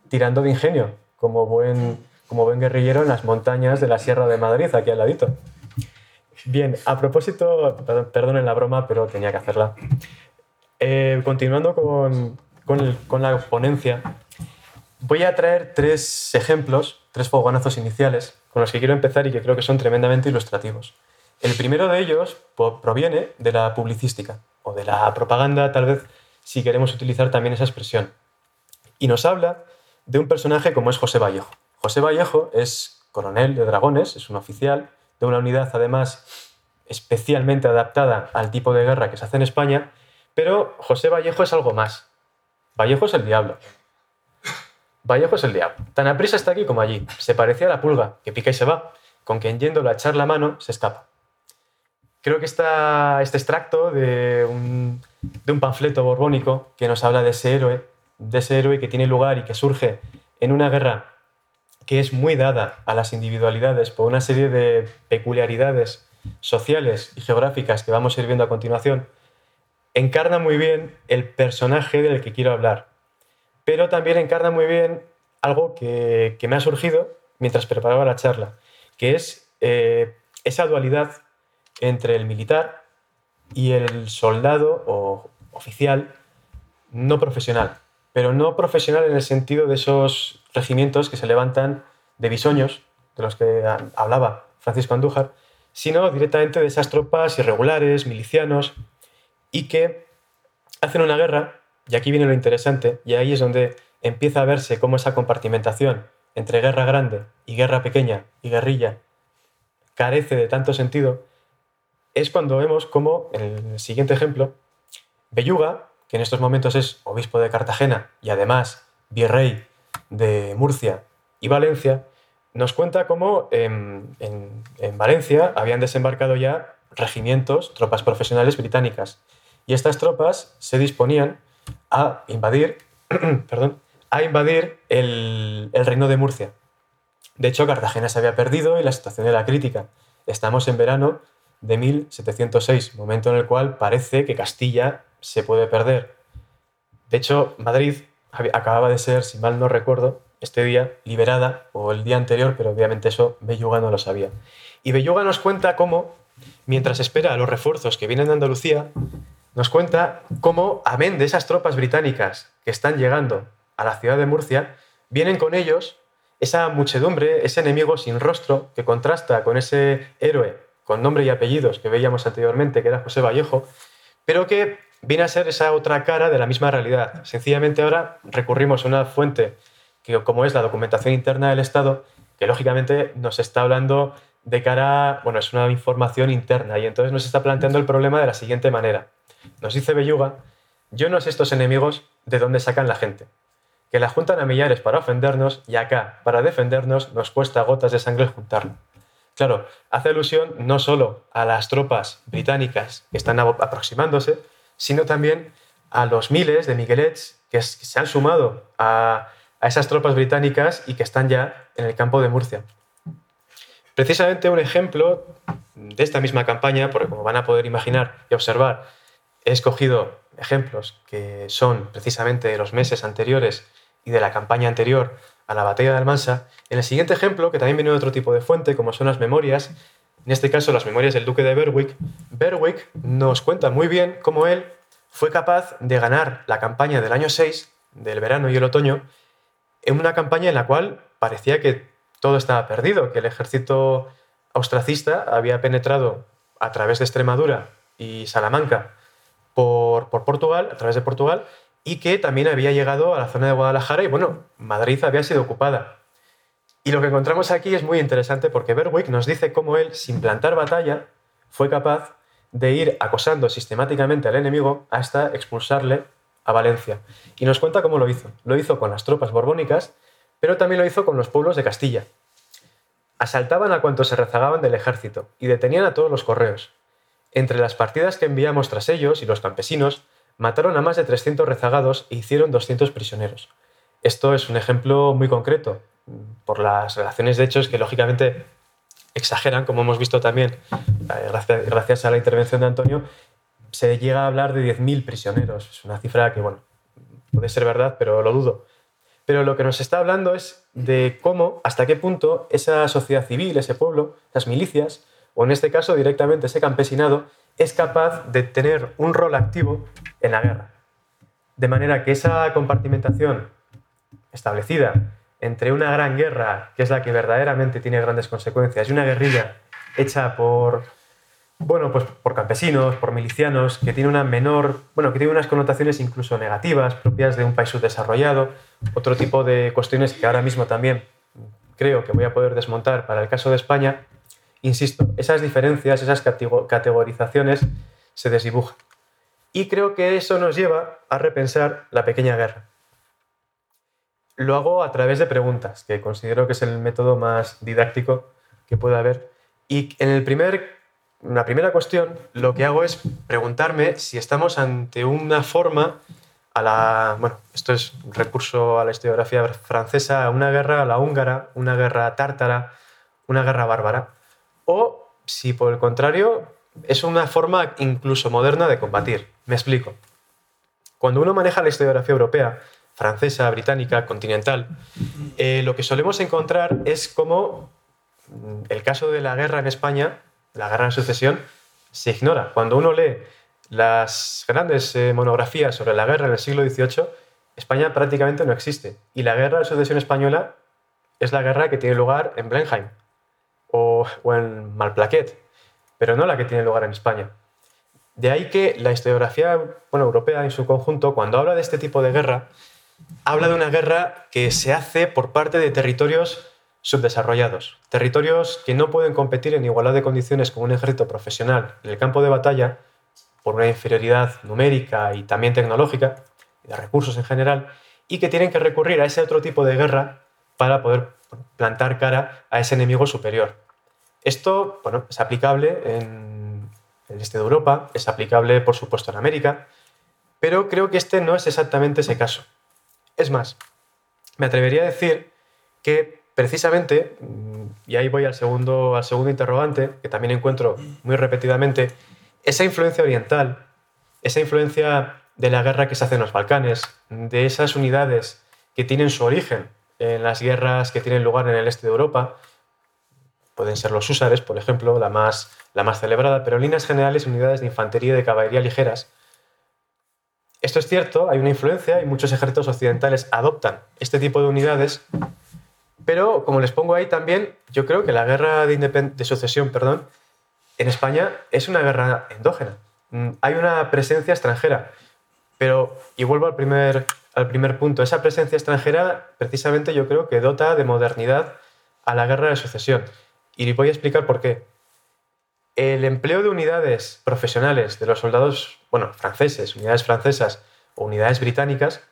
tirando de ingenio, como buen, como buen guerrillero en las montañas de la Sierra de Madrid, aquí al ladito. Bien, a propósito, perdonen la broma, pero tenía que hacerla. Eh, continuando con, con, con la ponencia, voy a traer tres ejemplos tres fogonazos iniciales con los que quiero empezar y que creo que son tremendamente ilustrativos. El primero de ellos proviene de la publicística o de la propaganda, tal vez si queremos utilizar también esa expresión. Y nos habla de un personaje como es José Vallejo. José Vallejo es coronel de dragones, es un oficial de una unidad además especialmente adaptada al tipo de guerra que se hace en España, pero José Vallejo es algo más. Vallejo es el diablo. Vallejo es el diablo. Tan aprisa está aquí como allí. Se parecía a la pulga, que pica y se va, con quien yéndolo a echar la mano se escapa. Creo que está este extracto de un, de un panfleto borbónico que nos habla de ese héroe, de ese héroe que tiene lugar y que surge en una guerra que es muy dada a las individualidades por una serie de peculiaridades sociales y geográficas que vamos a ir viendo a continuación, encarna muy bien el personaje del que quiero hablar, pero también encarna muy bien algo que, me ha surgido mientras preparaba la charla, que es eh, esa dualidad entre el militar y el soldado o oficial no profesional, pero no profesional en el sentido de esos regimientos que se levantan de bisoños, de los que hablaba Francisco Andújar, sino directamente de esas tropas irregulares, milicianos, y que hacen una guerra y aquí viene lo interesante, y ahí es donde empieza a verse cómo esa compartimentación entre guerra grande y guerra pequeña y guerrilla carece de tanto sentido, es cuando vemos cómo, en el siguiente ejemplo, Belluga, que en estos momentos es obispo de Cartagena y además virrey de Murcia y Valencia, nos cuenta cómo en, en Valencia habían desembarcado ya regimientos, tropas profesionales británicas. Y estas tropas se disponían a invadir, <clears throat> perdón, a invadir el, reino de Murcia. De hecho, Cartagena se había perdido y la situación era crítica. Estamos en verano de 1706, momento en el cual parece que Castilla se puede perder. De hecho, Madrid acababa de ser, si mal no recuerdo, este día liberada, o el día anterior, pero obviamente eso Belluga no lo sabía. Y Belluga nos cuenta cómo, mientras espera a los refuerzos que vienen de Andalucía, nos cuenta cómo, amén de esas tropas británicas que están llegando a la ciudad de Murcia, vienen con ellos esa muchedumbre, ese enemigo sin rostro que contrasta con ese héroe con nombre y apellidos que veíamos anteriormente, que era José Vallejo, pero que viene a ser esa otra cara de la misma realidad. Sencillamente ahora recurrimos a una fuente que, como es la documentación interna del Estado, que lógicamente nos está hablando de cara, bueno, es una información interna y entonces nos está planteando el problema de la siguiente manera. Nos dice Belluga, yo no sé estos enemigos de dónde sacan la gente, que la juntan a millares para ofendernos y acá, para defendernos, nos cuesta gotas de sangre juntarlo. Claro, hace alusión no solo a las tropas británicas que están aproximándose, sino también a los miles de miguelets que se han sumado a, a esas tropas británicas y que están ya en el campo de Murcia. Precisamente un ejemplo de esta misma campaña, porque como van a poder imaginar y observar, he escogido ejemplos que son precisamente de los meses anteriores y de la campaña anterior a la batalla de Almansa. En el siguiente ejemplo, que también viene de otro tipo de fuente, como son las memorias, en este caso las memorias del duque de Berwick, Berwick nos cuenta muy bien cómo él fue capaz de ganar la campaña del año 6, del verano y el otoño, en una campaña en la cual parecía que todo estaba perdido, que el ejército austracista había penetrado a través de Extremadura y Salamanca por, por, Portugal, a través de Portugal, y que también había llegado a la zona de Guadalajara y bueno, Madrid había sido ocupada. Y lo que encontramos aquí es muy interesante porque Berwick nos dice cómo él, sin plantar batalla, fue capaz de ir acosando sistemáticamente al enemigo hasta expulsarle a Valencia. Y nos cuenta cómo lo hizo. Lo hizo con las tropas borbónicas, pero también lo hizo con los pueblos de Castilla. Asaltaban a cuantos se rezagaban del ejército y detenían a todos los correos. Entre las partidas que enviamos tras ellos y los campesinos, mataron a más de 300 rezagados e hicieron 200 prisioneros. Esto es un ejemplo muy concreto, por las relaciones de hechos que lógicamente exageran, como hemos visto también, eh, gracias a la intervención de Antonio, se llega a hablar de 10.000 prisioneros. Es una cifra que, bueno, puede ser verdad, pero lo dudo. Pero lo que nos está hablando es de cómo, hasta qué punto esa sociedad civil, ese pueblo, esas milicias, o en este caso directamente ese campesinado, es capaz de tener un rol activo en la guerra. De manera que esa compartimentación establecida entre una gran guerra, que es la que verdaderamente tiene grandes consecuencias, y una guerrilla hecha por, bueno, pues por campesinos, por milicianos, que tiene una menor, bueno, que tiene unas connotaciones incluso negativas, propias de un país subdesarrollado, otro tipo de cuestiones que ahora mismo también creo que voy a poder desmontar para el caso de España, insisto, esas diferencias, esas categorizaciones se desdibujan. Y creo que eso nos lleva a repensar la pequeña guerra. Lo hago a través de preguntas, que considero que es el método más didáctico que puede haber. Y en el primer la primera cuestión, lo que hago es preguntarme si estamos ante una forma a la. Bueno, esto es recurso a la historiografía francesa, una guerra a la húngara, una guerra tártara, una guerra bárbara. O si por el contrario es una forma incluso moderna de combatir. Me explico. Cuando uno maneja la historiografía europea, francesa, británica, continental, eh, lo que solemos encontrar es como mm, el caso de la guerra en España la guerra de sucesión se ignora. Cuando uno lee las grandes eh, monografías sobre la guerra en el siglo XVIII, España prácticamente no existe. Y la guerra de sucesión española es la guerra que tiene lugar en Blenheim o, en Malplaquet, pero no la que tiene lugar en España. De ahí que la historiografía bueno, europea en su conjunto, cuando habla de este tipo de guerra, habla de una guerra que se hace por parte de territorios subdesarrollados, territorios que no pueden competir en igualdad de condiciones con un ejército profesional en el campo de batalla por una inferioridad numérica y también tecnológica, de recursos en general, y que tienen que recurrir a ese otro tipo de guerra para poder plantar cara a ese enemigo superior. Esto bueno, es aplicable en el este de Europa, es aplicable por supuesto en América, pero creo que este no es exactamente ese caso. Es más, me atrevería a decir que precisamente, y ahí voy al segundo, al segundo interrogante, que también encuentro muy repetidamente, esa influencia oriental, esa influencia de la guerra que se hace en los Balcanes, de esas unidades que tienen su origen en las guerras que tienen lugar en el este de Europa, pueden ser los húsares, por ejemplo, la más, la más celebrada, pero en líneas generales unidades de infantería y de caballería ligeras. Esto es cierto, hay una influencia y muchos ejércitos occidentales adoptan este tipo de unidades pero como les pongo ahí también, yo creo que la guerra de, de sucesión perdón, en España es una guerra endógena. Mm, hay una presencia extranjera. Pero, y vuelvo al primer, al primer punto, esa presencia extranjera precisamente yo creo que dota de modernidad a la guerra de sucesión. Y voy a explicar por qué. El empleo de unidades profesionales de los soldados, bueno, franceses, unidades francesas o unidades británicas,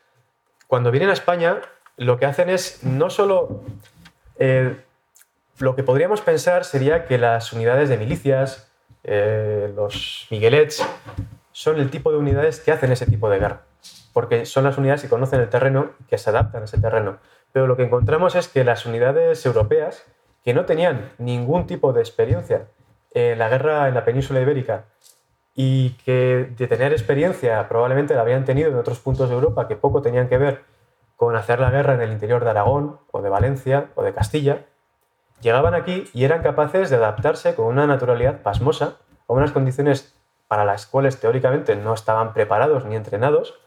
cuando vienen a España lo que hacen es no solo... Eh, lo que podríamos pensar sería que las unidades de milicias, eh, los miguelets, son el tipo de unidades que hacen ese tipo de guerra, porque son las unidades que conocen el terreno y que se adaptan a ese terreno. Pero lo que encontramos es que las unidades europeas, que no tenían ningún tipo de experiencia en la guerra en la península ibérica y que de tener experiencia probablemente la habían tenido en otros puntos de Europa que poco tenían que ver con hacer la guerra en el interior de Aragón o de Valencia o de Castilla, llegaban aquí y eran capaces de adaptarse con una naturalidad pasmosa a unas condiciones para las cuales teóricamente no estaban preparados ni entrenados,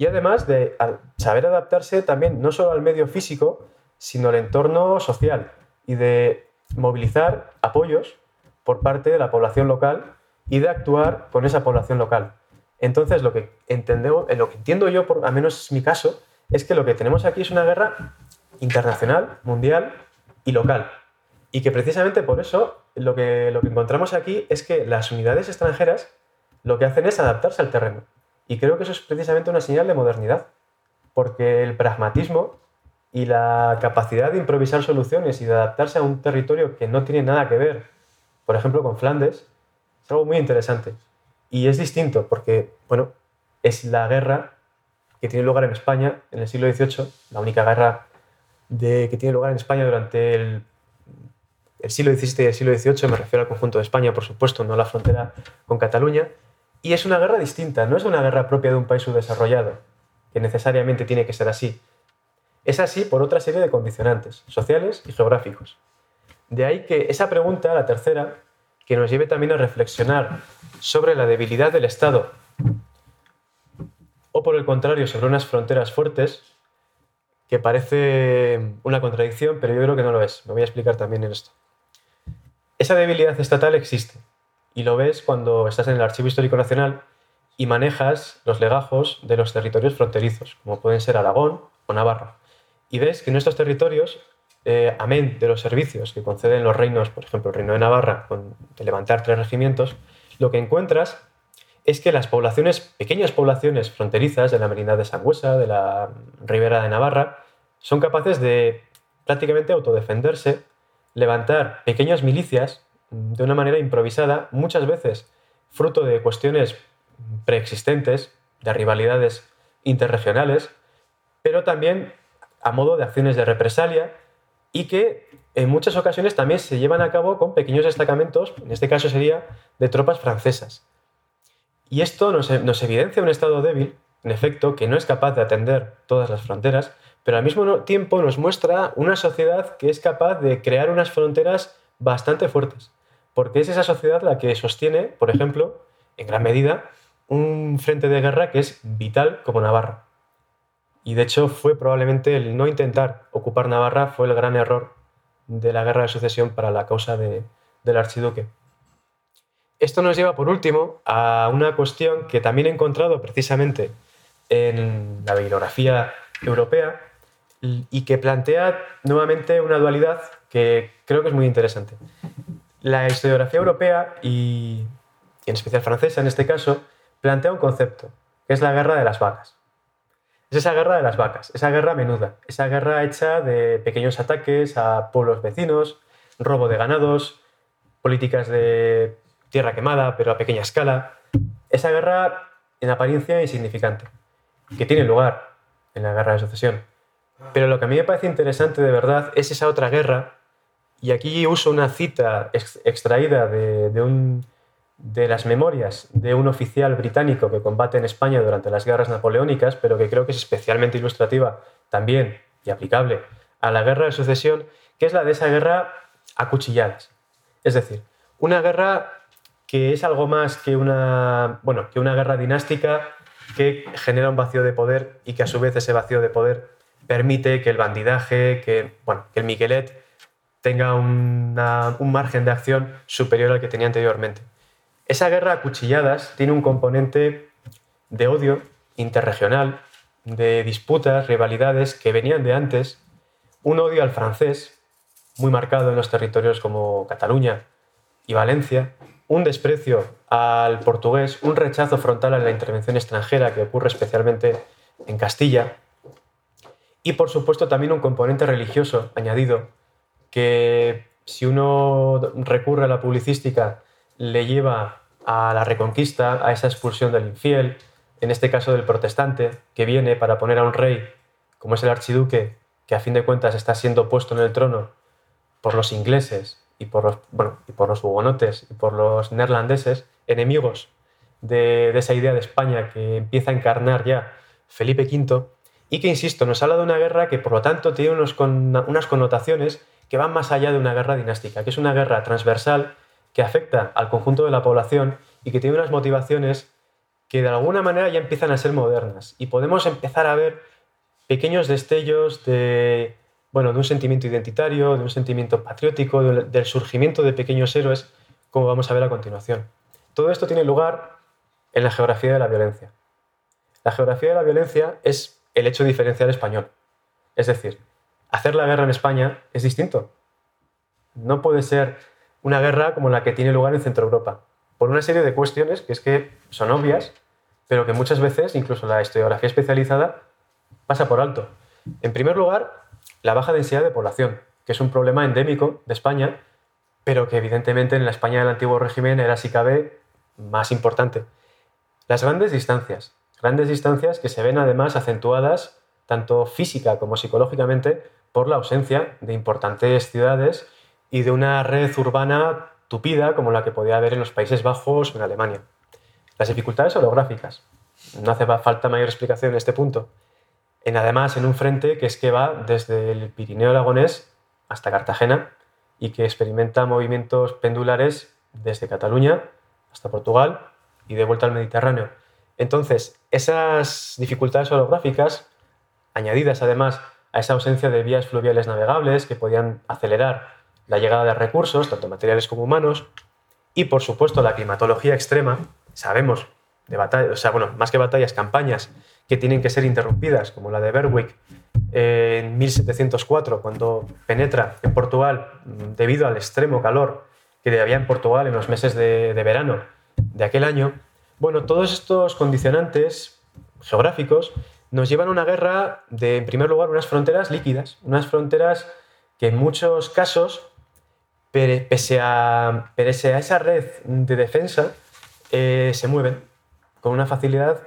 y además de saber adaptarse también no solo al medio físico, sino al entorno social y de movilizar apoyos por parte de la población local y de actuar con esa población local. Entonces, lo que, entendemos, lo que entiendo yo, por, al menos es mi caso, es que lo que tenemos aquí es una guerra internacional, mundial y local. Y que precisamente por eso lo que, lo que encontramos aquí es que las unidades extranjeras lo que hacen es adaptarse al terreno. Y creo que eso es precisamente una señal de modernidad, porque el pragmatismo y la capacidad de improvisar soluciones y de adaptarse a un territorio que no tiene nada que ver, por ejemplo, con Flandes, es algo muy interesante. Y es distinto porque, bueno, es la guerra que tiene lugar en España en el siglo XVIII, la única guerra de, que tiene lugar en España durante el, siglo XVII y el siglo XVIII, me refiero al conjunto de España, por supuesto, no a la frontera con Cataluña, y es una guerra distinta, no es una guerra propia de un país subdesarrollado, que necesariamente tiene que ser así. Es así por otra serie de condicionantes, sociales y geográficos. De ahí que esa pregunta, la tercera, que nos lleve también a reflexionar sobre la debilidad del Estado o por el contrario sobre unas fronteras fuertes, que parece una contradicción, pero yo creo que no lo es. Me voy a explicar también en esto. Esa debilidad estatal existe y lo ves cuando estás en el Archivo Histórico Nacional y manejas los legajos de los territorios fronterizos, como pueden ser Aragón o Navarra. Y ves que en estos territorios eh, amén de los servicios que conceden los reinos, por ejemplo, el reino de Navarra, con, de levantar tres regimientos, lo que encuentras es que las poblaciones, pequeñas poblaciones fronterizas de la Merindad de Sangüesa, de la Ribera de Navarra, son capaces de prácticamente autodefenderse, levantar pequeñas milicias de una manera improvisada, muchas veces fruto de cuestiones preexistentes, de rivalidades interregionales, pero también a modo de acciones de represalia y que en muchas ocasiones también se llevan a cabo con pequeños destacamentos, en este caso sería de tropas francesas. Y esto nos, evidencia un Estado débil, en efecto, que no es capaz de atender todas las fronteras, pero al mismo tiempo nos muestra una sociedad que es capaz de crear unas fronteras bastante fuertes, porque es esa sociedad la que sostiene, por ejemplo, en gran medida, un frente de guerra que es vital como Navarra. Y de hecho fue probablemente el no intentar ocupar Navarra fue el gran error de la guerra de sucesión para la causa del archiduque. Esto nos lleva, por último, a una cuestión que también he encontrado precisamente en la bibliografía europea y que plantea nuevamente una dualidad que creo que es muy interesante. La historiografía europea, y en especial francesa en este caso, plantea un concepto, que es la guerra de las vacas. Es esa guerra de las vacas, esa guerra menuda, esa guerra hecha de pequeños ataques a pueblos vecinos, robo de ganados, políticas de tierra quemada, pero a pequeña escala. Esa guerra en apariencia insignificante, que tiene lugar en la guerra de sucesión. Pero lo que a mí me parece interesante de verdad es esa otra guerra, y aquí uso una cita extraída de un de las memorias de un oficial británico que combate en España durante las guerras napoleónicas, pero que creo que es especialmente ilustrativa también y aplicable a la guerra de sucesión, que es la de esa guerra a cuchilladas. Es decir, una guerra que es algo más que una, bueno, que una guerra dinástica que genera un vacío de poder y que a su vez ese vacío de poder permite que el bandidaje, que, bueno, que el Miquelet tenga un margen de acción superior al que tenía anteriormente. Esa guerra a cuchilladas tiene un componente de odio interregional, de disputas, rivalidades que venían de antes, un odio al francés, muy marcado en los territorios como Cataluña y Valencia, un desprecio al portugués, un rechazo frontal a la intervención extranjera que ocurre especialmente en Castilla, y por supuesto también un componente religioso añadido, que si uno recurre a la publicística le lleva a la reconquista, a esa expulsión del infiel, en este caso del protestante, que viene para poner a un rey, como es el archiduque, que a fin de cuentas está siendo puesto en el trono por los ingleses y por los, bueno, y por los hugonotes y por los neerlandeses, enemigos de, esa idea de España que empieza a encarnar ya Felipe V, y que, insisto, nos habla de una guerra que por lo tanto tiene unos unas connotaciones que van más allá de una guerra dinástica, que es una guerra transversal que afecta al conjunto de la población y que tiene unas motivaciones que de alguna manera ya empiezan a ser modernas y podemos empezar a ver pequeños destellos de, bueno, de un sentimiento identitario, de un sentimiento patriótico, del surgimiento de pequeños héroes, como vamos a ver a continuación. Todo esto tiene lugar en la geografía de la violencia. La geografía de la violencia es el hecho diferencial español. Es decir, hacer la guerra en España es distinto. No puede ser una guerra como la que tiene lugar en Centro Europa, por una serie de cuestiones que que son obvias, pero que muchas veces, incluso la historiografía especializada, pasa por alto. En primer lugar, la baja densidad de población, que es un problema endémico de España, pero que evidentemente en la España del antiguo régimen era, si cabe, más importante. Las grandes distancias, grandes distancias que se ven además acentuadas tanto física como psicológicamente por la ausencia de importantes ciudades y de una red urbana tupida como la que podía haber en los Países Bajos o en Alemania. Las dificultades orográficas. No hace falta mayor explicación en este punto. En, además, en un frente que es que va desde el Pirineo Aragonés hasta Cartagena y que experimenta movimientos pendulares desde Cataluña hasta Portugal y de vuelta al Mediterráneo. Entonces, esas dificultades orográficas, añadidas además a esa ausencia de vías fluviales navegables que podían acelerar la llegada de recursos, tanto materiales como humanos, y por supuesto la climatología extrema, sabemos de batallas, o sea, bueno, más que batallas, campañas que tienen que ser interrumpidas, como la de Berwick en 1704, cuando penetra en Portugal debido al extremo calor que había en Portugal en los meses de, de verano de aquel año. Bueno, todos estos condicionantes geográficos nos llevan a una guerra de, en primer lugar, unas fronteras líquidas, unas fronteras que en muchos casos, pese a, esa red de defensa, eh, se mueven con una facilidad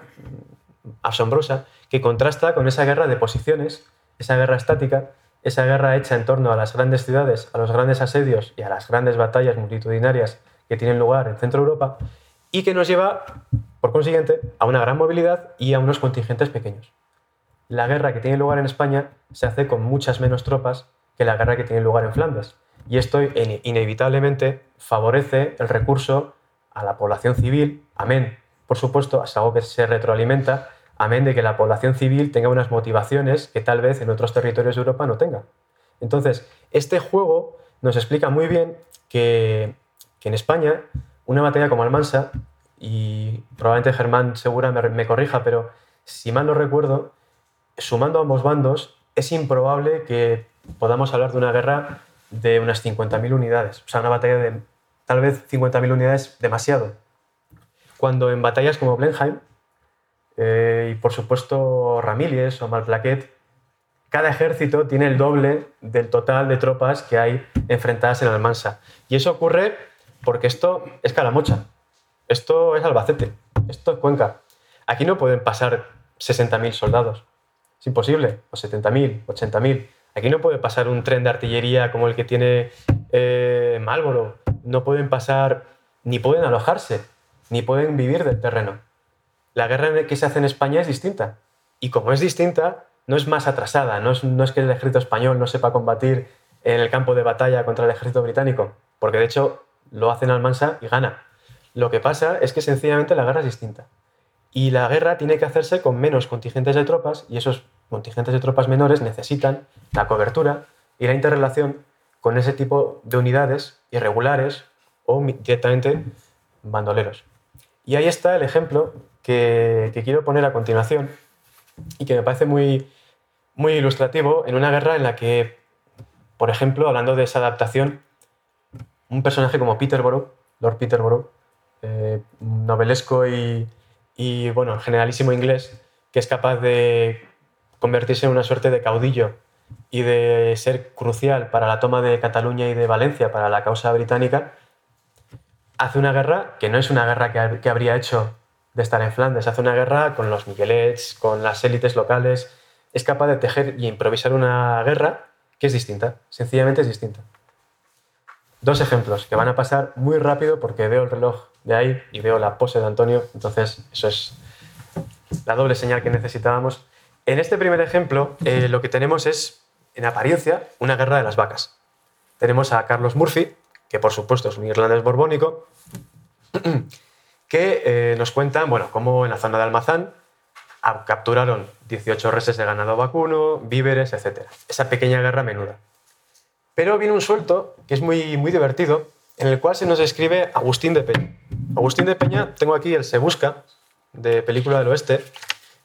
asombrosa que contrasta con esa guerra de posiciones, esa guerra estática, esa guerra hecha en torno a las grandes ciudades, a los grandes asedios y a las grandes batallas multitudinarias que tienen lugar en Centro Europa y que nos lleva, por consiguiente, a una gran movilidad y a unos contingentes pequeños. La guerra que tiene lugar en España se hace con muchas menos tropas que la guerra que tiene lugar en Flandes. Y esto inevitablemente favorece el recurso a la población civil, amén, por supuesto, es algo que se retroalimenta, amén de que la población civil tenga unas motivaciones que tal vez en otros territorios de Europa no tenga. Entonces, este juego nos explica muy bien que, que en España una batalla como Almansa, y probablemente Germán Segura me, me corrija, pero si mal no recuerdo, sumando ambos bandos, es improbable que podamos hablar de una guerra de unas 50.000 unidades. O sea, una batalla de tal vez 50.000 unidades demasiado. Cuando en batallas como Blenheim eh, y por supuesto Ramillies o Malplaquet, cada ejército tiene el doble del total de tropas que hay enfrentadas en Almansa. Y eso ocurre porque esto es Calamocha, esto es Albacete, esto es Cuenca. Aquí no pueden pasar 60.000 soldados. Es imposible. O 70.000, 80.000. Aquí no puede pasar un tren de artillería como el que tiene eh. No pueden pasar, ni pueden alojarse, ni pueden vivir del terreno. La guerra que se hace en España es distinta. Y como es distinta, no es más atrasada. No es, no es que el ejército español no sepa combatir en el campo de batalla contra el ejército británico. Porque de hecho lo hacen Almansa y gana. Lo que pasa es que sencillamente la guerra es distinta. Y la guerra tiene que hacerse con menos contingentes de tropas y esos contingentes de tropas menores necesitan la cobertura y la interrelación con ese tipo de unidades irregulares o directamente bandoleros. Y ahí está el ejemplo que, quiero poner a continuación y que me parece muy, muy ilustrativo en una guerra en la que, por ejemplo, hablando de esa adaptación, un personaje como Peterborough, Lord Peterborough, eh, novelesco y, bueno, generalísimo inglés, que es capaz de convertirse en una suerte de caudillo y de ser crucial para la toma de Cataluña y de Valencia, para la causa británica, hace una guerra que no es una guerra que, habría hecho de estar en Flandes, hace una guerra con los Miguelets, con las élites locales, es capaz de tejer y improvisar una guerra que es distinta, sencillamente es distinta. Dos ejemplos que van a pasar muy rápido porque veo el reloj de ahí y veo la pose de Antonio, entonces eso es la doble señal que necesitábamos. En este primer ejemplo eh, lo que tenemos es, en apariencia, una guerra de las vacas. Tenemos a Carlos Murphy, que por supuesto es un irlandés borbónico, <clears throat> que eh, nos cuentan bueno, cómo en la zona de Almazán capturaron 18 reses de ganado vacuno, víveres, etc. Esa pequeña guerra menuda. Pero viene un suelto que es muy, muy divertido, en el cual se nos describe Agustín de Peña. Agustín de Peña, tengo aquí el Se Busca, de Película del Oeste,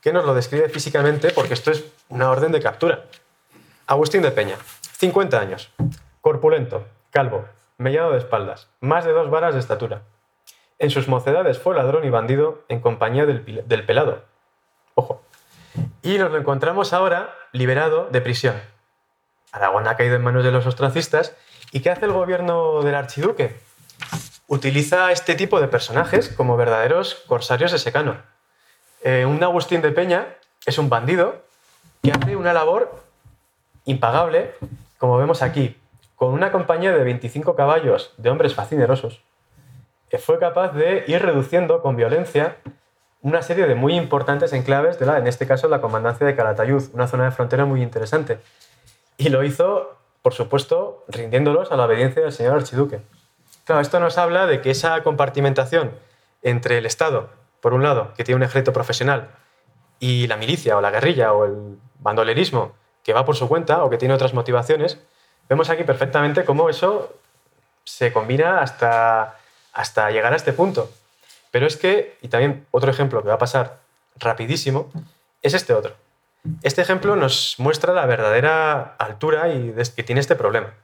que nos lo describe físicamente porque esto es una orden de captura. Agustín de Peña, 50 años, corpulento, calvo, mellado de espaldas, más de dos varas de estatura. En sus mocedades fue ladrón y bandido en compañía del, del pelado. Ojo. Y nos lo encontramos ahora liberado de prisión. Aragón ha caído en manos de los ostracistas. ¿Y qué hace el gobierno del archiduque? Utiliza este tipo de personajes como verdaderos corsarios de secano. Eh, un Agustín de Peña es un bandido que hace una labor impagable, como vemos aquí, con una compañía de 25 caballos de hombres fascinerosos, que fue capaz de ir reduciendo con violencia una serie de muy importantes enclaves de la, en este caso, la comandancia de Calatayud, una zona de frontera muy interesante. Y lo hizo, por supuesto, rindiéndolos a la obediencia del señor archiduque. Claro, esto nos habla de que esa compartimentación entre el Estado, por un lado, que tiene un ejército profesional, y la milicia o la guerrilla o el bandolerismo, que va por su cuenta o que tiene otras motivaciones, vemos aquí perfectamente cómo eso se combina hasta, hasta llegar a este punto. Pero es que, y también otro ejemplo que va a pasar rapidísimo, es este otro. Este ejemplo nos muestra la verdadera altura y que tiene este problema.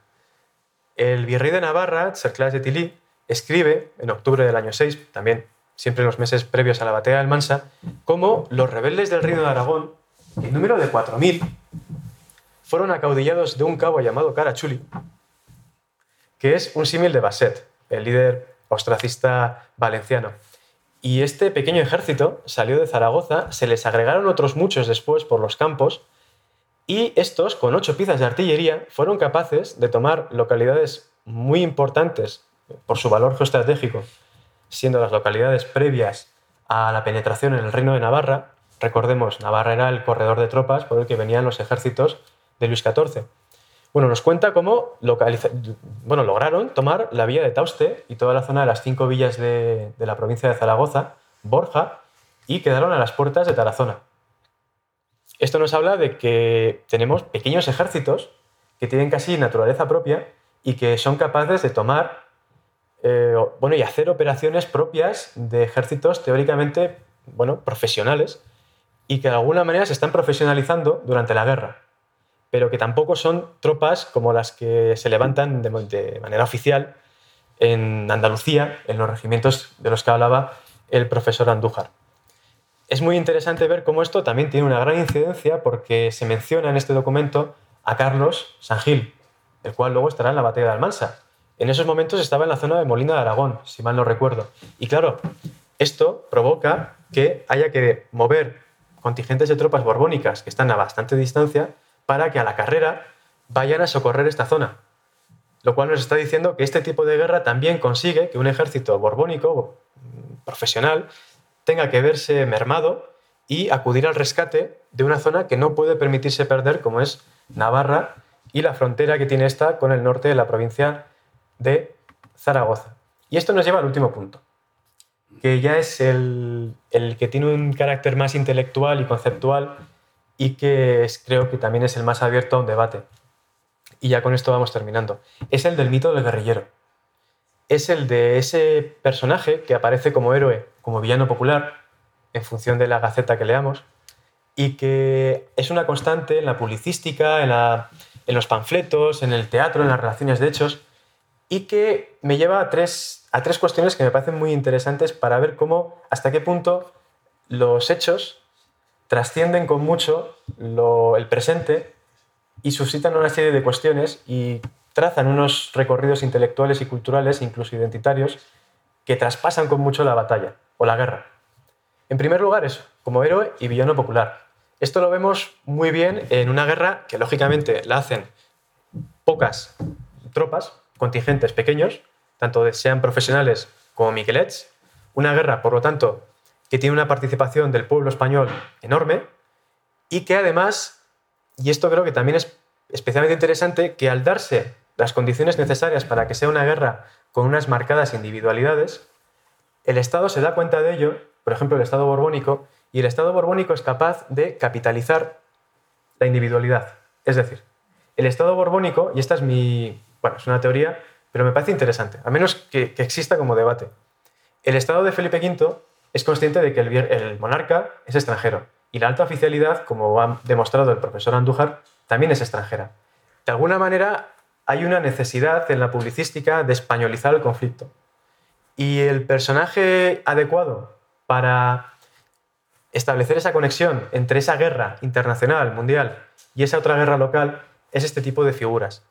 El virrey de Navarra, Cerclas de Tilly, escribe en octubre del año 6, también siempre en los meses previos a la batalla del Mansa, cómo los rebeldes del Reino de Aragón, en número de 4.000, fueron acaudillados de un cabo llamado Carachuli, que es un símil de Basset, el líder ostracista valenciano. Y este pequeño ejército salió de Zaragoza, se les agregaron otros muchos después por los campos, y estos, con ocho piezas de artillería, fueron capaces de tomar localidades muy importantes por su valor geoestratégico, siendo las localidades previas a la penetración en el reino de Navarra. Recordemos, Navarra era el corredor de tropas por el que venían los ejércitos de Luis XIV. Bueno, nos cuenta cómo bueno, lograron tomar la villa de Tauste y toda la zona de las cinco villas de, la provincia de Zaragoza, Borja, y quedaron a las puertas de Tarazona. Esto nos habla de que tenemos pequeños ejércitos que tienen casi naturaleza propia y que son capaces de tomar eh, bueno, y hacer operaciones propias de ejércitos teóricamente bueno, profesionales y que de alguna manera se están profesionalizando durante la guerra, pero que tampoco son tropas como las que se levantan de, de manera oficial en Andalucía, en los regimientos de los que hablaba el profesor Andújar. Es muy interesante ver cómo esto también tiene una gran incidencia porque se menciona en este documento a Carlos San Gil, el cual luego estará en la batalla de Almansa. En esos momentos estaba en la zona de Molina de Aragón, si mal no recuerdo. Y claro, esto provoca que haya que mover contingentes de tropas borbónicas que están a bastante distancia para que a la carrera vayan a socorrer esta zona. Lo cual nos está diciendo que este tipo de guerra también consigue que un ejército borbónico profesional tenga que verse mermado y acudir al rescate de una zona que no puede permitirse perder, como es Navarra y la frontera que tiene esta con el norte de la provincia de Zaragoza. Y esto nos lleva al último punto, que ya es el, el que tiene un carácter más intelectual y conceptual y que creo que también es el más abierto a un debate. Y ya con esto vamos terminando. Es el del mito del guerrillero. Es el de ese personaje que aparece como héroe, como villano popular, en función de la gaceta que leamos, y que es una constante en la publicística, en, la- en los panfletos, en el teatro, en las relaciones de hechos, y que me lleva a tres, a tres cuestiones que me parecen muy interesantes para ver cómo, hasta qué punto los hechos trascienden con mucho el presente y suscitan una serie de cuestiones y trazan unos recorridos intelectuales y culturales, incluso identitarios, que traspasan con mucho la batalla o la guerra. En primer lugar, eso, como héroe y villano popular. Esto lo vemos muy bien en una guerra que lógicamente la hacen pocas tropas, contingentes pequeños, tanto sean profesionales como miquelets. Una guerra, por lo tanto, que tiene una participación del pueblo español enorme y que además, y esto creo que también es especialmente interesante, que al darse las condiciones necesarias para que sea una guerra con unas marcadas individualidades, El Estado se da cuenta de ello, por ejemplo, el Estado borbónico, y el Estado borbónico es capaz de capitalizar la individualidad. Es decir, el Estado borbónico, y esta es mi, bueno, es una teoría, pero me parece interesante, a menos que, exista como debate. El Estado de Felipe V es consciente de que el, el monarca es extranjero y la alta oficialidad, como ha demostrado el profesor Andújar, también es extranjera. De alguna manera, hay una necesidad en la publicística de españolizar el conflicto. Y el personaje adecuado para establecer esa conexión entre esa guerra internacional, mundial, y esa otra guerra local es este tipo de figuras.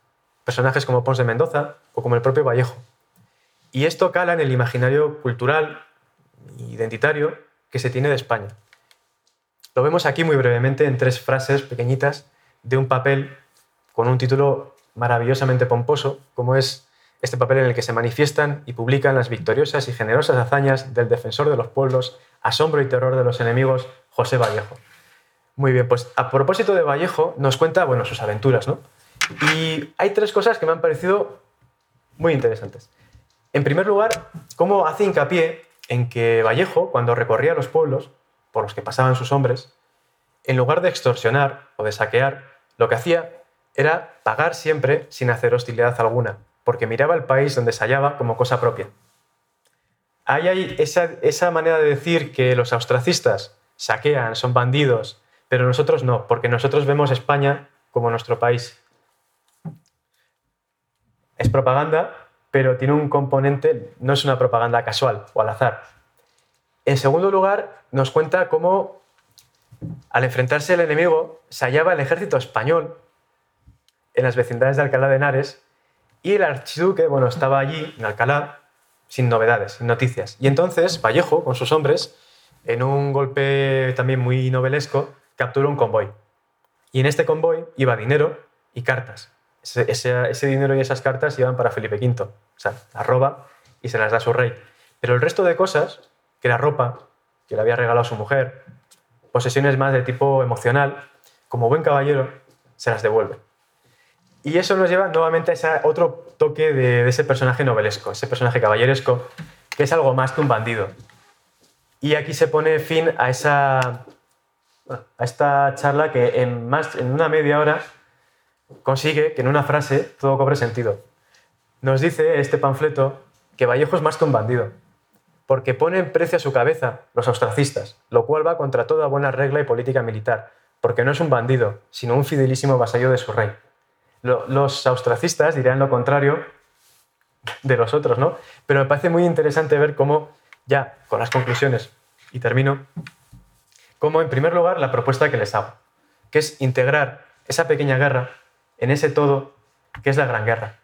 Personajes como Pons de Mendoza o como el propio Vallejo. Y esto cala en el imaginario cultural, identitario, que se tiene de España. Lo vemos aquí muy brevemente en tres frases pequeñitas de un papel con un título maravillosamente pomposo, como es este papel en el que se manifiestan y publican las victoriosas y generosas hazañas del defensor de los pueblos, asombro y terror de los enemigos, José Vallejo. Muy bien, pues a propósito de Vallejo, nos cuenta bueno, sus aventuras, ¿no? Y hay tres cosas que me han parecido muy interesantes. En primer lugar, cómo hace hincapié en que Vallejo, cuando recorría los pueblos por los que pasaban sus hombres, en lugar de extorsionar o de saquear, lo que hacía era pagar siempre sin hacer hostilidad alguna, porque miraba el país donde se hallaba como cosa propia. Ahí hay esa, esa manera de decir que los austracistas saquean, son bandidos, pero nosotros no, porque nosotros vemos España como nuestro país. Es propaganda, pero tiene un componente, no es una propaganda casual o al azar. En segundo lugar, nos cuenta cómo al enfrentarse al enemigo se hallaba el ejército español en las vecindades de Alcalá de Henares y el archiduque, bueno, estaba allí, en Alcalá, sin novedades, sin noticias. Y entonces Vallejo, con sus hombres, en un golpe también muy novelesco, capturó un convoy. Y en este convoy iba dinero y cartas. Ese, dinero y esas cartas iban para Felipe V. O sea, la roba y se las da a su rey. Pero el resto de cosas, que era ropa, que le había regalado a su mujer, posesiones más de tipo emocional, como buen caballero, se las devuelve. Y eso nos lleva nuevamente a ese otro toque de, ese personaje novelesco, ese personaje caballeresco, que es algo más que un bandido. Y aquí se pone fin a, esa, a esta charla que en, más, en una media hora consigue que en una frase todo cobre sentido. Nos dice este panfleto que Vallejo es más que un bandido, porque pone en precio a su cabeza los ostracistas, lo cual va contra toda buena regla y política militar, porque no es un bandido, sino un fidelísimo vasallo de su rey los austracistas dirían lo contrario de los otros, ¿no? Pero me parece muy interesante ver cómo, ya con las conclusiones, y termino, cómo en primer lugar la propuesta que les hago, que es integrar esa pequeña guerra en ese todo que es la gran guerra,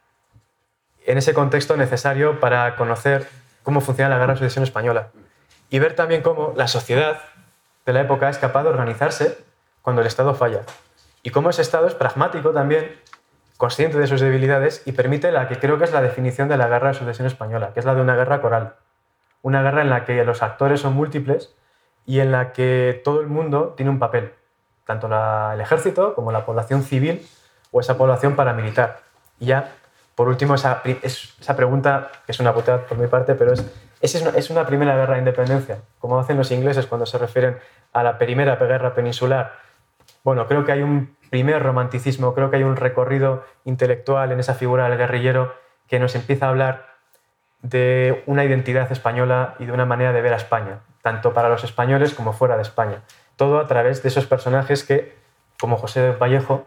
en ese contexto necesario para conocer cómo funciona la guerra de sucesión española y ver también cómo la sociedad de la época es capaz de organizarse cuando el Estado falla y cómo ese Estado es pragmático también consciente de sus debilidades y permite la que creo que es la definición de la guerra de sucesión española, que es la de una guerra coral. Una guerra en la que los actores son múltiples y en la que todo el mundo tiene un papel, tanto el ejército como la población civil o esa población paramilitar. Y ya, por último, esa, esa pregunta, que es una putada por mi parte, pero es, ¿es ¿es una primera guerra de independencia? Como hacen los ingleses cuando se refieren a la primera guerra peninsular. Bueno, creo que hay un primer romanticismo. Creo que hay un recorrido intelectual en esa figura del guerrillero que nos empieza a hablar de una identidad española y de una manera de ver a España, tanto para los españoles como fuera de España. Todo a través de esos personajes que, como José Vallejo,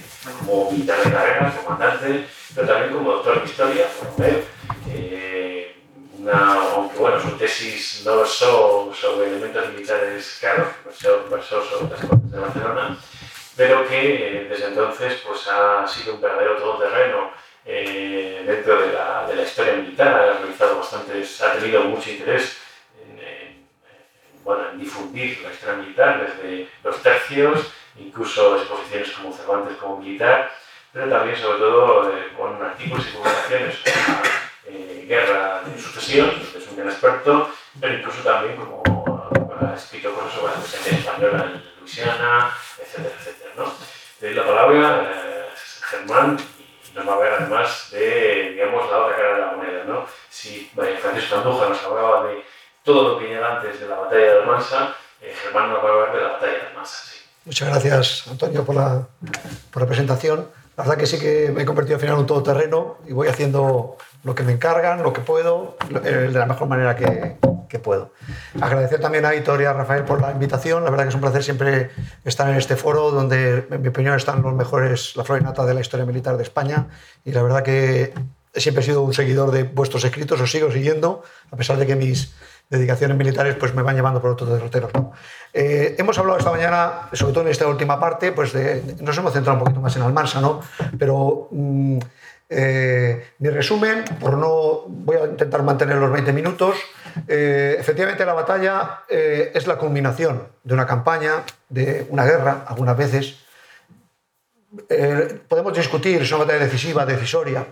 como militar de carrera, comandante, pero también como doctor en historia, eh, aunque bueno, su tesis no versó sobre elementos militares caros, versó, sobre las cosas de Barcelona, pero que eh, desde entonces pues, ha sido un verdadero todoterreno dentro de la, de la, historia militar, ha realizado bastantes, ha tenido mucho interés bueno, en difundir la historia militar desde los tercios, incluso exposiciones como Cervantes como militar, pero también sobre todo eh, con artículos y publicaciones sobre eh, guerra de sucesión, es un gran experto, pero incluso también como ha escrito cosas sobre la presencia española en Luisiana, etcétera, etcétera. ¿no? Le doy la palabra eh, Germán y nos va a ver además de, digamos, la otra cara de la moneda. ¿no? Si Francisco Andújar nos hablaba de todo lo que llega antes de la batalla de Almansa, eh, Germán nos va a hablar de la batalla de Almansa. Sí. Muchas gracias, Antonio, por la, presentación. La verdad que sí que me he convertido al final en un todoterreno y voy haciendo lo que me encargan, lo que puedo, de la mejor manera que, que puedo. Agradecer también a Hitor y a Rafael por la invitación. La verdad que es un placer siempre estar en este foro donde, en mi opinión, están los mejores, la flor y nata de la historia militar de España. Y la verdad que siempre he sido un seguidor de vuestros escritos, os sigo siguiendo, a pesar de que mis dedicaciones militares pues me van llevando por otros derroteros. Eh, hemos hablado esta mañana, sobre todo en esta última parte, pues nos hemos centrado un poquito más en Almansa, ¿no? pero mm, eh, mi resumen, por no voy a intentar mantener los 20 minutos, eh, efectivamente la batalla es la culminación de una campaña, de una guerra, algunas veces. Podemos discutir si es una batalla decisiva, decisoria.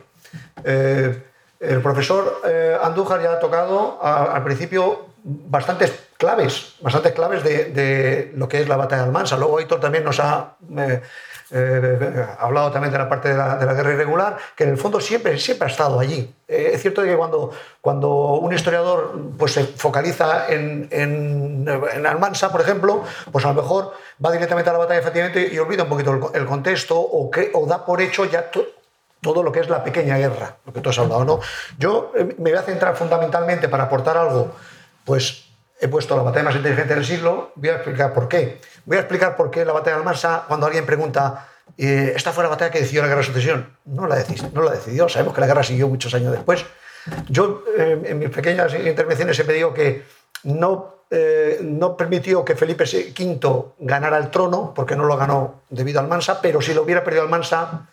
El profesor eh, Andújar ya ha tocado al principio bastantes claves, bastantes claves de, lo que es la batalla de Almansa. Luego Héctor también nos ha eh, eh, hablado también de la parte de la, guerra irregular, que en el fondo siempre, siempre ha estado allí. Es cierto que cuando, cuando un historiador pues, se focaliza en, en, Almansa, por ejemplo, pues a lo mejor va directamente a la batalla efectivamente y olvida un poquito el, co- el contexto o, da por hecho ya todo lo que es la pequeña guerra, lo que tú has hablado, ¿no? Yo eh, me voy a centrar fundamentalmente para aportar algo, pues he puesto la batalla más inteligente del siglo, voy a explicar por qué. Voy a explicar por qué la batalla de Almansa, cuando alguien pregunta, eh, ¿esta fue la batalla que decidió la guerra de sucesión? No la, decis- no la decidió, sabemos que la guerra siguió muchos años después. Yo, eh, en mis pequeñas intervenciones, siempre digo que no, eh, no permitió que Felipe V ganara el trono, porque no lo ganó debido a Almansa, pero si lo hubiera perdido Almansa,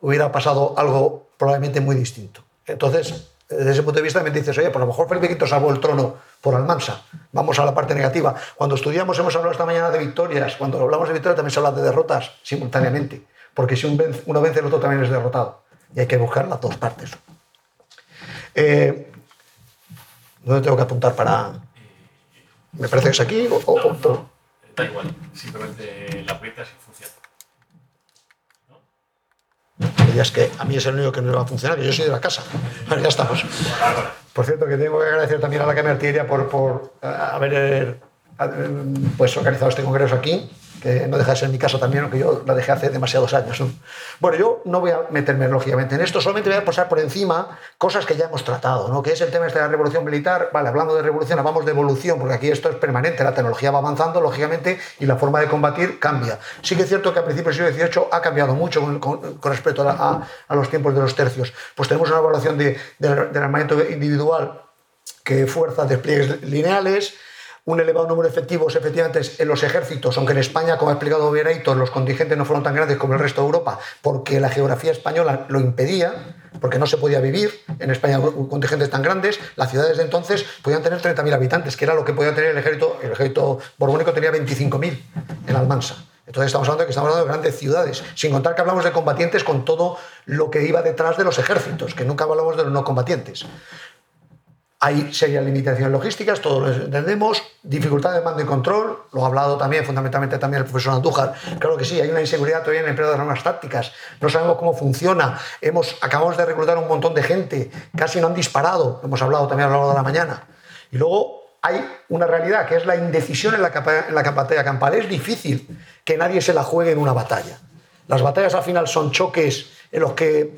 hubiera pasado algo probablemente muy distinto. Entonces, desde ese punto de vista, me dices, oye, por lo mejor Felipe V salvó el trono por Almansa. Vamos a la parte negativa. Cuando estudiamos, hemos hablado esta mañana de victorias. Cuando hablamos de victorias, también se habla de derrotas simultáneamente. Porque si uno vence, el otro también es derrotado. Y hay que buscar las dos partes. Eh, ¿Dónde tengo que apuntar para.? Me parece que es aquí. O, o- da igual, simplemente la aprietas y funciona. Es que a mí es el único que no va a funcionar, que yo soy de la casa. Ya estamos. Por cierto, que tengo que agradecer también a la Artillería por, por eh, haber eh, pues, organizado este congreso aquí, que no deja de ser mi casa también, aunque yo la dejé hace demasiados años. ¿no? Bueno, yo no voy a meterme lógicamente en esto, solamente voy a pasar por encima cosas que ya hemos tratado, ¿no? que es el tema este de la revolución militar. Vale, hablando de revolución, hablamos de evolución, porque aquí esto es permanente, la tecnología va avanzando, lógicamente, y la forma de combatir cambia. Sí que es cierto que a principios del siglo XVIII ha cambiado mucho con, respecto a, a- los tiempos de los tercios. Pues tenemos una evaluación de- del del armamento individual que fuerza despliegues lineales, un elevado número de efectivos efectivamente en los ejércitos, aunque en España, como ha explicado Viereito, los contingentes no fueron tan grandes como el resto de Europa, porque la geografía española lo impedía, porque no se podía vivir en España con contingentes tan grandes, las ciudades de entonces podían tener 30.000 habitantes, que era lo que podía tener el ejército, el ejército borbónico tenía 25.000 en Almansa. Entonces estamos hablando que estamos hablando de grandes ciudades, sin contar que hablamos de combatientes con todo lo que iba detrás de los ejércitos, que nunca hablamos de los no combatientes. Hay serias limitaciones logísticas, todos lo entendemos, dificultad de mando y control, lo ha hablado también fundamentalmente también el profesor Andújar. Claro que sí, hay una inseguridad todavía en el empleo de armas tácticas, no sabemos cómo funciona, hemos, acabamos de reclutar un montón de gente, casi no han disparado, hemos hablado también a lo largo de la mañana. Y luego hay una realidad que es la indecisión en la, capa- en la campal. Es difícil que nadie se la juegue en una batalla. Las batallas al final son choques en los que,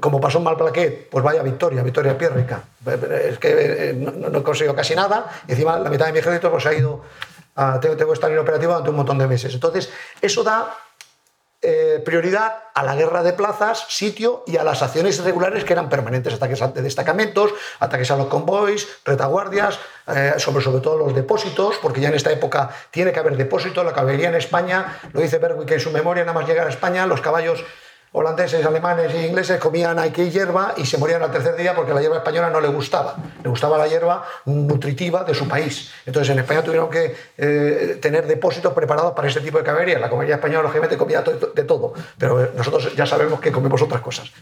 como pasó en Malplaquet, pues vaya victoria, victoria pírrica. Es que eh, no, no he conseguido casi nada y encima la mitad de mi ejército pues, ha ido, a, tengo, tengo que estar inoperativo durante un montón de meses. Entonces, eso da eh, prioridad a la guerra de plazas, sitio y a las acciones irregulares que eran permanentes, ataques de destacamentos, ataques a los convoys, retaguardias, eh, sobre, sobre todo los depósitos, porque ya en esta época tiene que haber depósitos, la caballería en España, lo dice Berwick en su memoria, nada más llegar a España, los caballos holandeses, alemanes e ingleses comían aquí hierba y se morían al tercer día porque la hierba española no le gustaba. Le gustaba la hierba nutritiva de su país. Entonces en España tuvieron que eh, tener depósitos preparados para este tipo de caballería. La comedia española lógicamente comía de todo, pero nosotros ya sabemos que comemos otras cosas.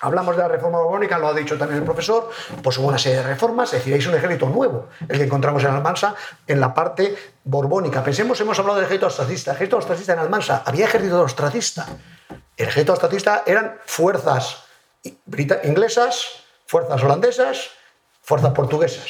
Hablamos de la reforma borbónica, lo ha dicho también el profesor, pues hubo una serie de reformas, es decir, es un ejército nuevo, el que encontramos en Almansa, en la parte borbónica. Pensemos, hemos hablado del ejército austracista. El ejército austracista en Almansa, había ejército austracista. El ejército austracista eran fuerzas inglesas, fuerzas holandesas, fuerzas portuguesas.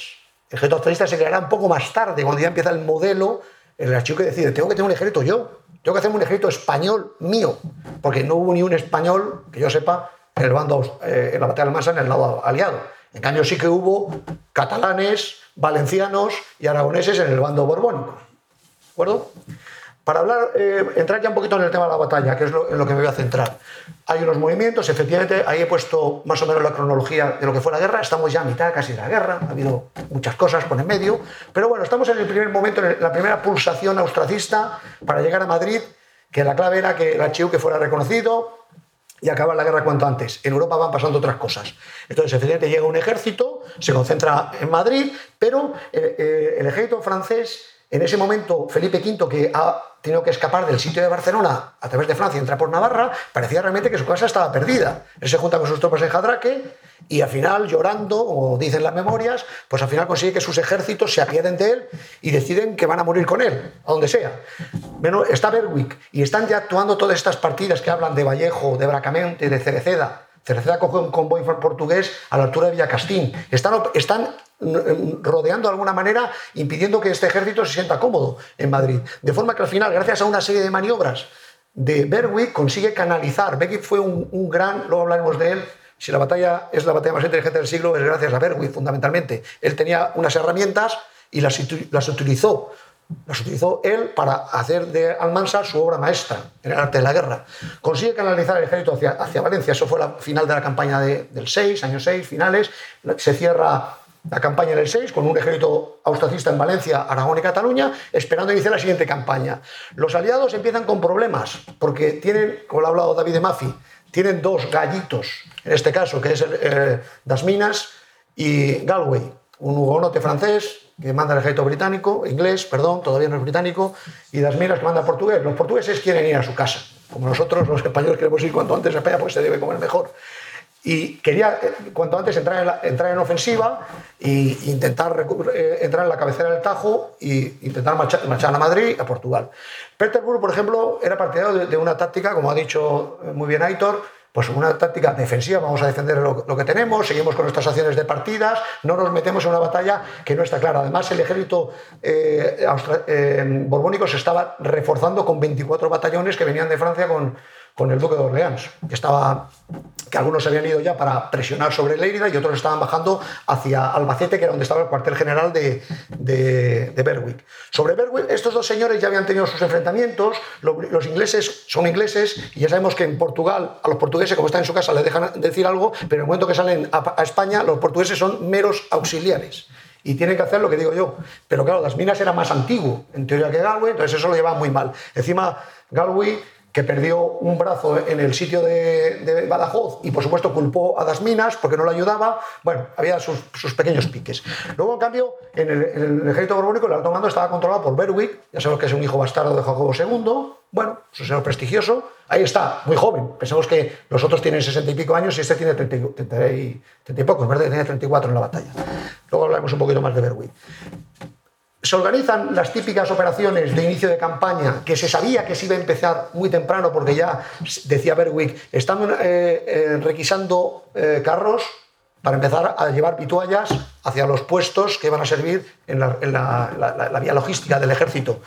El ejército austracista se creará un poco más tarde, cuando ya empieza el modelo, el archivo que decide, tengo que tener un ejército yo, tengo que hacerme un ejército español mío, porque no hubo ni un español, que yo sepa, en el bando, eh, en la batalla de Almansa, en el lado aliado. En cambio, sí que hubo catalanes, valencianos y aragoneses en el bando borbónico. ¿De acuerdo? Para hablar, eh, entrar ya un poquito en el tema de la batalla, que es en lo que me voy a centrar. Hay unos movimientos, efectivamente, ahí he puesto más o menos la cronología de lo que fue la guerra. Estamos ya a mitad casi de la guerra, ha habido muchas cosas por en medio. Pero bueno, estamos en el primer momento, en la primera pulsación austracista para llegar a Madrid, que la clave era que el archivo que fuera reconocido, y acaba la guerra cuanto antes. En Europa van pasando otras cosas. Entonces, efectivamente, llega un ejército, se concentra en Madrid, pero eh, eh, el, ejército francés, en ese momento, Felipe V, que ha tenido que escapar del sitio de Barcelona a través de Francia, entra por Navarra, parecía realmente que su casa estaba perdida. Él se junta con sus tropas en Jadraque y al final, llorando, como dicen las memorias, pues al final consigue que sus ejércitos se apieden de él y deciden que van a morir con él, a donde sea. Bueno, está Berwick y están ya actuando todas estas partidas que hablan de Vallejo, de Bracamente, de Cereceda. Cereceda coge un convoy portugués a la altura de Villacastín. Están, están mm, rodeando de alguna manera, impidiendo que este ejército se sienta cómodo en Madrid. De forma que al final, gracias a una serie de maniobras de Berwick, consigue canalizar. Berwick fue un, un gran, luego hablaremos de él, si la batalla es la batalla más inteligente del siglo, es gracias a Berwick, fundamentalmente. Él tenía unas herramientas y las, las utilizó. Las utilizó él para hacer de Almansa su obra maestra en el arte de la guerra. Consigue canalizar el ejército hacia, hacia Valencia. Eso fue la final de la campaña del 6, año 6, finales. Se cierra la campaña en el 6 con un ejército austracista en Valencia, Aragón y Cataluña, esperando iniciar la siguiente campaña. Los aliados empiezan con problemas porque tienen, como lo ha hablado David de Mafi, tienen dos gallitos, en este caso, que es eh, Das Minas y Galway, un hugonote francés que manda el ejército británico, inglés, perdón, todavía no es británico, y Das Minas que manda portugués. Los portugueses quieren ir a su casa, como nosotros los españoles queremos ir cuanto antes a España porque se debe comer mejor. Y quería eh, cuanto antes entrar en, entrar en ofensiva e intentar eh, entrar en la cabecera del Tajo e intentar marchar, marchar, a Madrid, a Portugal. Petersburg, por ejemplo, era partidario de, de, una táctica, como ha dicho muy bien Aitor, pues una táctica defensiva, vamos a defender lo, que tenemos, seguimos con nuestras acciones de partidas, no nos metemos en una batalla que no está clara. Además, el ejército eh, eh, borbónico se estaba reforzando con 24 batallones que venían de Francia con, con el duque de Orleans, que, estaba, que algunos habían ido ya para presionar sobre Lérida y otros estaban bajando hacia Albacete, que era donde estaba el cuartel general de, de, Berwick. Sobre Berwick, estos dos señores ya habían tenido sus enfrentamientos, los, ingleses son ingleses y ya sabemos que en Portugal, a los portugueses, como están en su casa, les dejan decir algo, pero en el momento que salen a, a España, los portugueses son meros auxiliares y tienen que hacer lo que digo yo. Pero claro, las minas era más antiguo, en teoría, que Galway, entonces eso lo llevaba muy mal. Encima, Galway que perdió un brazo en el sitio de, Badajoz y por supuesto culpó a Das Minas porque no lo ayudaba. Bueno, había sus, pequeños piques. Luego, en cambio, en el, en el, ejército borbónico el alto mando estaba controlado por Berwick, ya sabemos que es un hijo bastardo de Jacobo II, bueno, es un señor prestigioso, ahí está, muy joven. Pensemos que los otros tienen sesenta y pico años y este tiene treinta y, 30 y, 30 y pocos, ¿verdad? Tiene 34 en la batalla. Luego hablaremos un poquito más de Berwick se organizan las típicas operaciones de inicio de campaña que se sabía que se iba a empezar muy temprano porque ya, decía Berwick, están eh, eh, requisando eh, carros para empezar a llevar pituallas hacia los puestos que van a servir en la, la, vía logística del ejército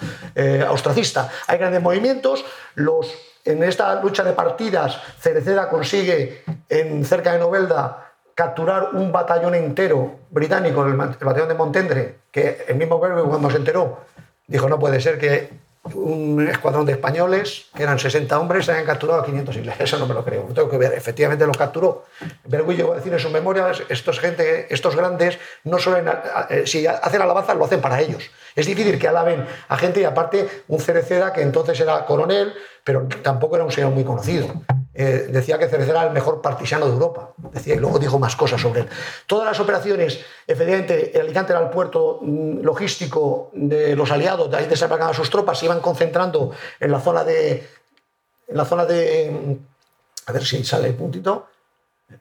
austracista. Hay grandes movimientos, los, en esta lucha de partidas Cereceda consigue en cerca de Novelda capturar un batallón entero británico, el, batallón de Montendre, que el mismo Berwick cuando se enteró dijo no puede ser que un escuadrón de españoles, que eran 60 hombres, se hayan capturado a 500 ingleses. Eso no me lo creo, tengo que ver. Efectivamente los capturó. Berwick llegó a decir en sus memorias, estos, gente, estos grandes, no suelen, eh, si hacen alabanza, lo hacen para ellos. Es difícil que alaben a gente y aparte un Cereceda que entonces era coronel, pero tampoco era un señor muy conocido. Eh, decía que Cerecera era el mejor partisano de Europa. Decía, y luego dijo más cosas sobre él. Todas las operaciones, efectivamente, el Alicante era el puerto mm, logístico de los aliados, de ahí desembarcaban sus tropas, se iban concentrando en la zona de. En la zona de. A ver si sale el puntito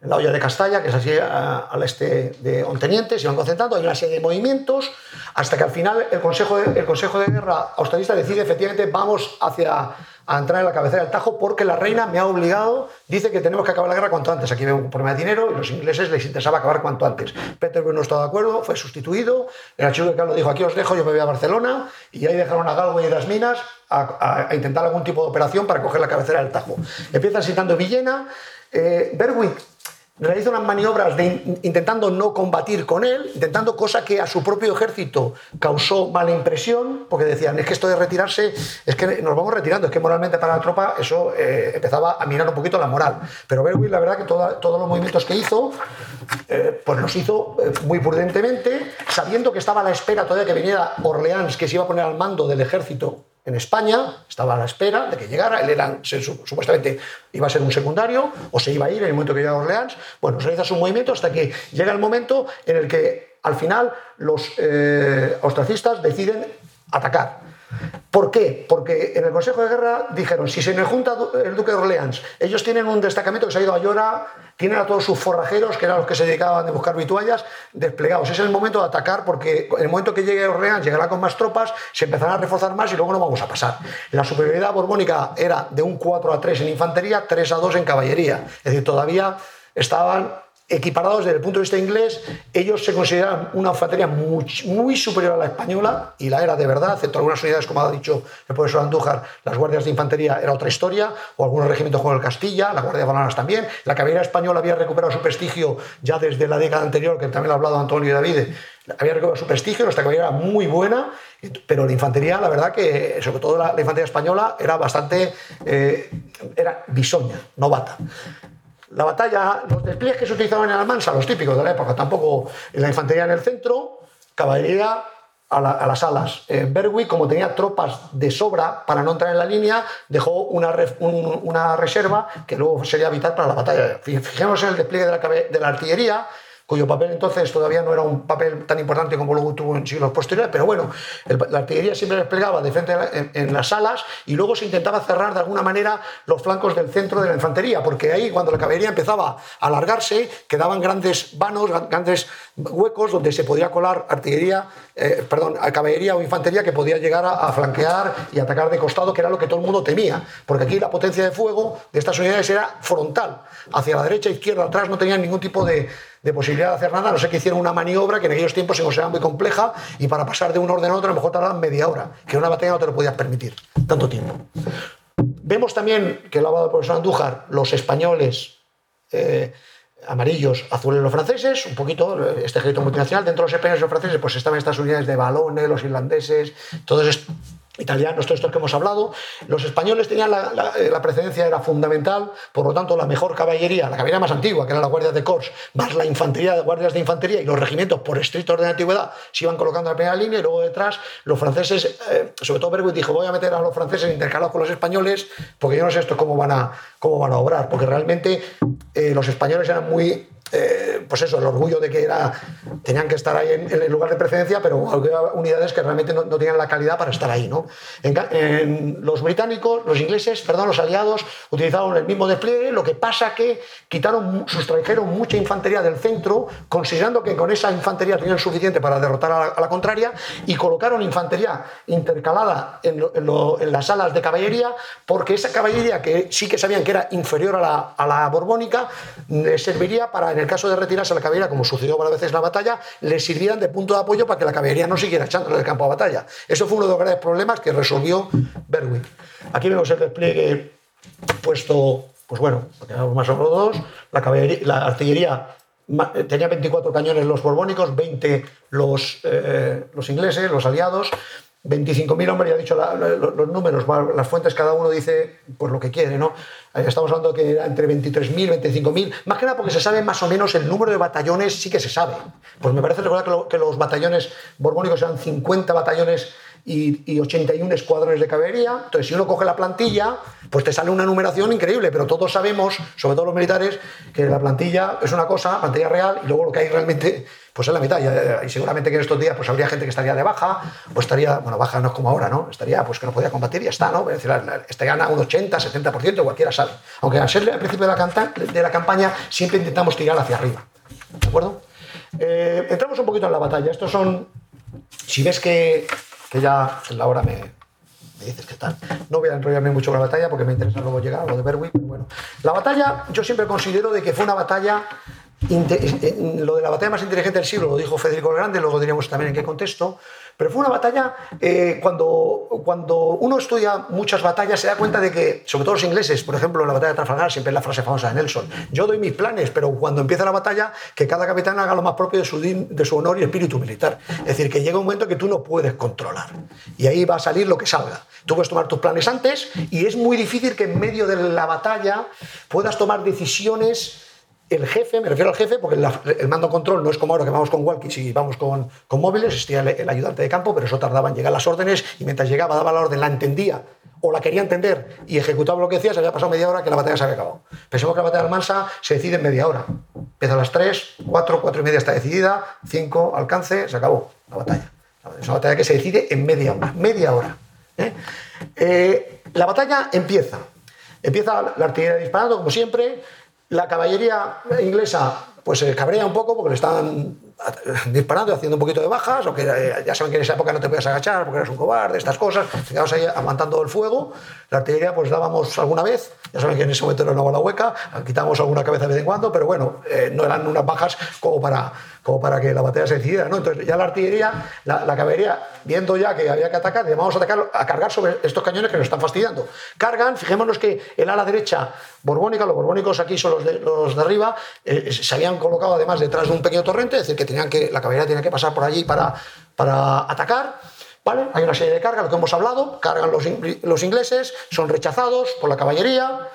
la olla de Castalla, que es así al este de Onteniente, se iban concentrando, hay una serie de movimientos, hasta que al final el Consejo de, el Consejo de Guerra australista decide efectivamente vamos a entrar en la cabecera del Tajo porque la reina me ha obligado, dice que tenemos que acabar la guerra cuanto antes. Aquí vemos un problema de dinero y los ingleses les interesaba acabar cuanto antes. Petersburg no estaba de acuerdo, fue sustituido, el archivo de Carlos dijo aquí os dejo, yo me voy a Barcelona y ahí dejaron a Galway y las minas a, intentar algún tipo de operación para coger la cabecera del Tajo. Empiezan sitando Villena, eh, Berwick realiza unas maniobras intentando no combatir con él, intentando cosa que a su propio ejército causó mala impresión, porque decían, es que esto de retirarse, es que nos vamos retirando, es que moralmente para la tropa eso eh, empezaba a mirar un poquito la moral. Pero Berwick, la verdad que todos los movimientos que hizo, eh, pues los hizo eh, muy prudentemente, sabiendo que estaba a la espera todavía que viniera Orleans, que se iba a poner al mando del ejército en España, estaba a la espera de que llegara, él era, supuestamente iba a ser un secundario o se iba a ir en el momento que llega a Orleans. Bueno, se realiza su movimiento hasta que llega el momento en el que al final los eh, austracistas deciden atacar. ¿Por qué? Porque en el Consejo de Guerra dijeron, si se me junta el Duque de Orleans, ellos tienen un destacamento que se ha ido a Llora, tienen a todos sus forrajeros, que eran los que se dedicaban a buscar vituallas, desplegados. Es el momento de atacar porque en el momento que llegue Orleans llegará con más tropas, se empezarán a reforzar más y luego no vamos a pasar. La superioridad borbónica era de un 4 a 3 en infantería, 3 a 2 en caballería. Es decir, todavía estaban equiparados desde el punto de vista inglés, ellos se consideran una infantería muy, muy superior a la española y la era de verdad, excepto algunas unidades, como ha dicho el profesor Andújar, las guardias de infantería era otra historia, o algunos regimientos como el Castilla, la Guardia de Balanas también. La caballería española había recuperado su prestigio ya desde la década anterior, que también lo ha hablado Antonio y David, había recuperado su prestigio, nuestra caballería era muy buena, pero la infantería, la verdad que, sobre todo la, la infantería española, era bastante, eh, era bisoña, novata. La batalla, los despliegues que se utilizaban en Almansa, los típicos de la época, tampoco la infantería en el centro, caballería a, la- a las alas. Eh, Berwick, como tenía tropas de sobra para no entrar en la línea, dejó una, re- un- una reserva que luego sería vital para la batalla. Fij- Fijémonos en el despliegue de la artillería, cuyo papel entonces todavía no era un papel tan importante como luego tuvo en siglos posteriores, pero bueno, la artillería siempre desplegaba de frente en, las alas y luego se intentaba cerrar de alguna manera los flancos del centro de la infantería, porque ahí cuando la caballería empezaba a alargarse, quedaban grandes vanos, gran- grandes huecos donde se podía colar artillería, eh, perdón, caballería o infantería que podía llegar a, a flanquear y atacar de costado, que era lo que todo el mundo temía, porque aquí la potencia de fuego de estas unidades era frontal, hacia la derecha, izquierda, atrás, no tenían ningún tipo de, de posibilidad de hacer nada, no sé que hicieron una maniobra que en aquellos tiempos se consideraba muy compleja y para pasar de un orden a otro a lo mejor tardaban media hora, que una batalla no te lo podías permitir, tanto tiempo. Vemos también, que lo ha hablado el profesor Andújar, los españoles eh, amarillos, azules los franceses, un poquito este ejército multinacional. Dentro de los españoles y los franceses pues estaban estas unidades de balones, los irlandeses, todos estos italianos, todos estos que hemos hablado. Los españoles tenían eh, la precedencia, era fundamental, por lo tanto la mejor caballería, la caballería más antigua, que era la Guardia de Corps, más la infantería de guardias de infantería y los regimientos por estricto orden de antigüedad se iban colocando en la primera línea y luego detrás los franceses, eh, sobre todo Berwick dijo voy a meter a los franceses intercalados con los españoles porque yo no sé esto cómo van a, cómo van a obrar, porque realmente eh, los españoles eran muy eh, pues eso, el orgullo de que era, tenían que estar ahí en, en el lugar de precedencia, pero había unidades que realmente no, no tenían la calidad para estar ahí. ¿no? En, en los británicos, los ingleses, perdón, los aliados utilizaron el mismo despliegue, lo que pasa que quitaron, sustrajeron mucha infantería del centro, considerando que con esa infantería tenían suficiente para derrotar a la, a la contraria, y colocaron infantería intercalada en, lo- lo- en las alas de caballería, porque esa caballería que sí que sabían que era inferior a la, a la borbónica, les serviría para, en el caso de retirarse la caballería, como sucedió varias veces en la batalla, les sirvieran de punto de apoyo para que la caballería no siguiera echándolo del campo de batalla. Eso fue uno de los grandes problemas que resolvió Berwick. Aquí vemos el despliegue puesto, pues bueno, tenemos más o menos dos, la, caballería- la artillería eh, tenía 24 cañones los borbónicos, 20 los, eh, los ingleses, los aliados, 25.000 hombres, ya he dicho los, números, las fuentes cada uno dice pues lo que quiere, ¿no? Eh, Estamos hablando que era entre 23.000 25.000, más que nada porque se sabe más o menos el número de batallones, sí que se sabe. Pues me parece recordar que los batallones borbónicos eran 50 batallones y, y 81 escuadrones de caballería. Entonces, si uno coge la plantilla, pues te sale una numeración increíble, pero todos sabemos, sobre todo los militares, que la plantilla es una cosa, plantilla real, y luego lo que hay realmente pues es la mitad. Y, y seguramente que en estos días pues habría gente que estaría de baja, o estaría, bueno, baja no es como ahora, ¿no? Estaría pues que no podía combatir y ya está, ¿no? Es decir, estarían a un 80, 70%, cualquiera sabe. Aunque al ser al principio de la, canta- de la campaña siempre intentamos tirar hacia arriba. ¿De acuerdo? Eh, entramos un poquito en la batalla. Estos son. Si ves que, que ya en la hora me, me dices que tal. No voy a enrollarme mucho con la batalla porque me interesa luego llegar a lo de Berwick. pero bueno, la batalla yo siempre considero de que fue una batalla. eh, Lo de la batalla más inteligente del siglo lo dijo Federico el Grande, luego diríamos también en qué contexto. Pero fue una batalla, eh, cuando, cuando uno estudia muchas batallas se da cuenta de que, sobre todo los ingleses, por ejemplo, en la batalla de Trafalgar, siempre es la frase famosa de Nelson, yo doy mis planes, pero cuando empieza la batalla, que cada capitán haga lo más propio de su, de su honor y espíritu militar. Es decir, que llega un momento que tú no puedes controlar. Y ahí va a salir lo que salga. Tú puedes tomar tus planes antes y es muy difícil que en medio de la batalla puedas tomar decisiones el jefe, me refiero al jefe, porque el mando control no es como ahora que vamos con walkies y vamos con, móviles, existía el, el ayudante de campo, pero eso tardaba en llegar las órdenes y mientras llegaba daba la orden, la entendía o la quería entender y ejecutaba lo que decía, se había pasado media hora que la batalla se había acabado. Pensemos que la batalla de Almansa se decide en media hora. Empieza a las 3, 4, 4 y media está decidida, 5 alcance, se acabó la batalla. Es una batalla que se decide en media hora. Media hora. ¿eh? Eh, la batalla empieza. Empieza la artillería disparando, como siempre. La caballería inglesa pues se cabrea un poco porque le están <laughs> disparando haciendo un poquito de bajas, o que eh, ya saben que en esa época no te podías agachar porque eras un cobarde, estas cosas, quedabas ahí aguantando el fuego. La artillería pues dábamos alguna vez, ya saben que en ese momento era una bola hueca, quitábamos alguna cabeza de vez en cuando, pero bueno, eh, no eran unas bajas como para, como para que la batalla se decidiera, ¿no? Entonces ya la artillería, la, la caballería, viendo ya que había que atacar, le vamos a atacar, a cargar sobre estos cañones que nos están fastidiando. Cargan, fijémonos que el ala derecha borbónica, los borbónicos aquí son los de, los de arriba, eh, se habían colocado además detrás de un pequeño torrente, es decir, que tenían que, la caballería tenía que pasar por allí para, para atacar. ¿Vale? Hay una serie de cargas, lo que hemos hablado, cargan los, los ingleses, son rechazados por la caballería.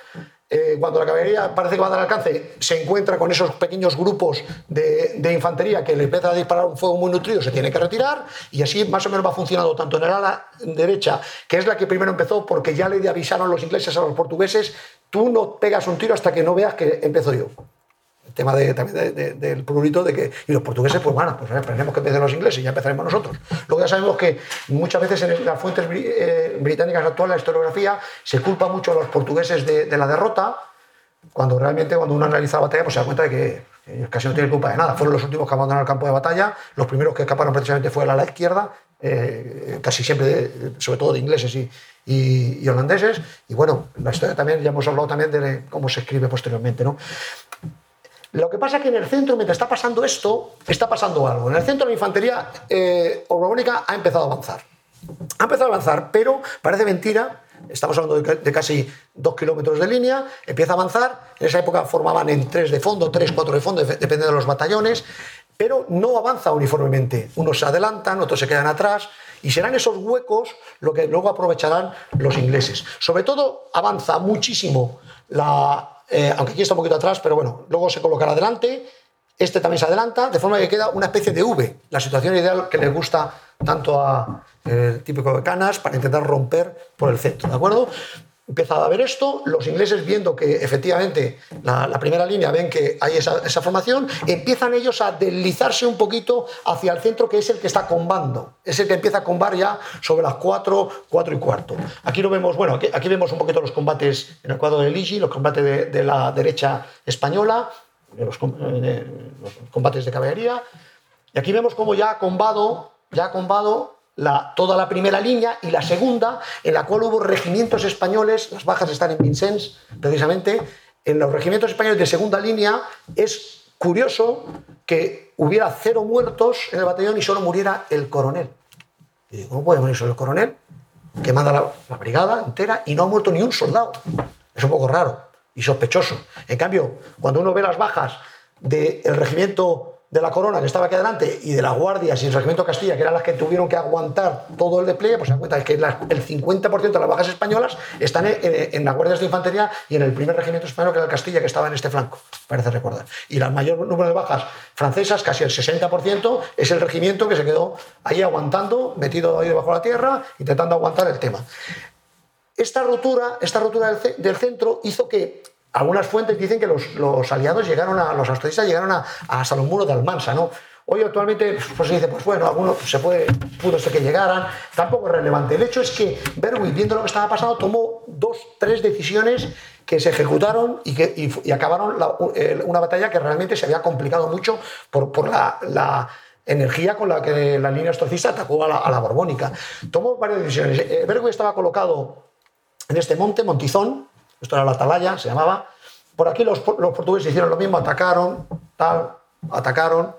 Eh, cuando la caballería parece que va a dar alcance, se encuentra con esos pequeños grupos de, infantería que le empiezan a disparar un fuego muy nutrido, se tiene que retirar, y así más o menos va funcionando tanto en el ala derecha, que es la que primero empezó porque ya le avisaron los ingleses a los portugueses, tú no pegas un tiro hasta que no veas que empezó yo tema de, también de- de- del prurito de que y los portugueses pues bueno pues esperemos que empiecen los ingleses y ya empezaremos nosotros. Luego ya sabemos que muchas veces en las fuentes eh, británicas actuales la historiografía se culpa mucho a los portugueses de, de la derrota cuando realmente cuando uno analiza la batalla pues se da cuenta de que, ellos casi no tienen culpa de nada. Fueron los últimos que abandonaron el campo de batalla los primeros que escaparon precisamente fue el ala izquierda eh, casi siempre de- sobre todo de ingleses y, y- y holandeses. Y bueno la historia también ya hemos hablado también de cómo se escribe posteriormente ¿no? Lo que pasa es que en el centro, mientras está pasando esto, está pasando algo. En el centro la infantería eh, ha empezado a avanzar. Ha empezado a avanzar, pero parece mentira. Estamos hablando de, de casi dos kilómetros de línea. Empieza a avanzar. En esa época formaban en tres de fondo, tres, cuatro de fondo, dep- depende de los batallones. Pero no avanza uniformemente. Unos se adelantan, otros se quedan atrás. Y serán esos huecos lo que luego aprovecharán los ingleses. Sobre todo avanza muchísimo la, eh, aunque aquí está un poquito atrás, pero bueno, luego se colocará adelante, este también se adelanta, de forma que queda una especie de V, la situación ideal que les gusta tanto a eh, el típico de canas para intentar romper por el centro, ¿de acuerdo? Empieza a ver esto, los ingleses viendo que efectivamente la, la primera línea ven que hay esa, esa formación, empiezan ellos a deslizarse un poquito hacia el centro que es el que está combando, es el que empieza a combar ya sobre las 4, 4 y cuarto. Aquí lo vemos, bueno, aquí, aquí vemos un poquito los combates en el cuadro de Ligi, los combates de, de la derecha española, de los, com- eh, de los combates de caballería, y aquí vemos cómo ya ha combado, ya ha combado la, toda la primera línea y la segunda, en la cual hubo regimientos españoles, las bajas están en Vincennes, precisamente, en los regimientos españoles de segunda línea es curioso que hubiera cero muertos en el batallón y solo muriera el coronel. Y digo, ¿cómo puede morir solo el coronel? Que manda la, la brigada entera y no ha muerto ni un soldado. Es un poco raro y sospechoso. En cambio, cuando uno ve las bajas del regimiento de la corona que estaba aquí adelante y de las guardias y el regimiento Castilla, que eran las que tuvieron que aguantar todo el despliegue, pues se dan cuenta que el 50% de las bajas españolas están en, las guardias de infantería y en el primer regimiento español, que era el Castilla, que estaba en este flanco, parece recordar. Y el mayor número de bajas francesas, casi el 60%, es el regimiento que se quedó ahí aguantando, metido ahí debajo de la tierra, intentando aguantar el tema. Esta rotura, esta rotura del centro hizo que algunas fuentes dicen que los, los aliados llegaron a, los austracistas llegaron a, hasta los muros de Almansa, ¿no? Hoy actualmente pues se dice, pues bueno, algunos se puede, pudo ser que llegaran, tampoco es relevante. El hecho es que Berwick, viendo lo que estaba pasando, tomó dos, tres decisiones que se ejecutaron y que y, y acabaron la- una batalla que realmente se había complicado mucho por, por la, la energía con la que la línea austracista atacó a la, a la borbónica. Tomó varias decisiones. Eh, Berwick estaba colocado en este monte, Montizón, esto era la atalaya, se llamaba. Por aquí los, los portugueses hicieron lo mismo, atacaron, tal, atacaron,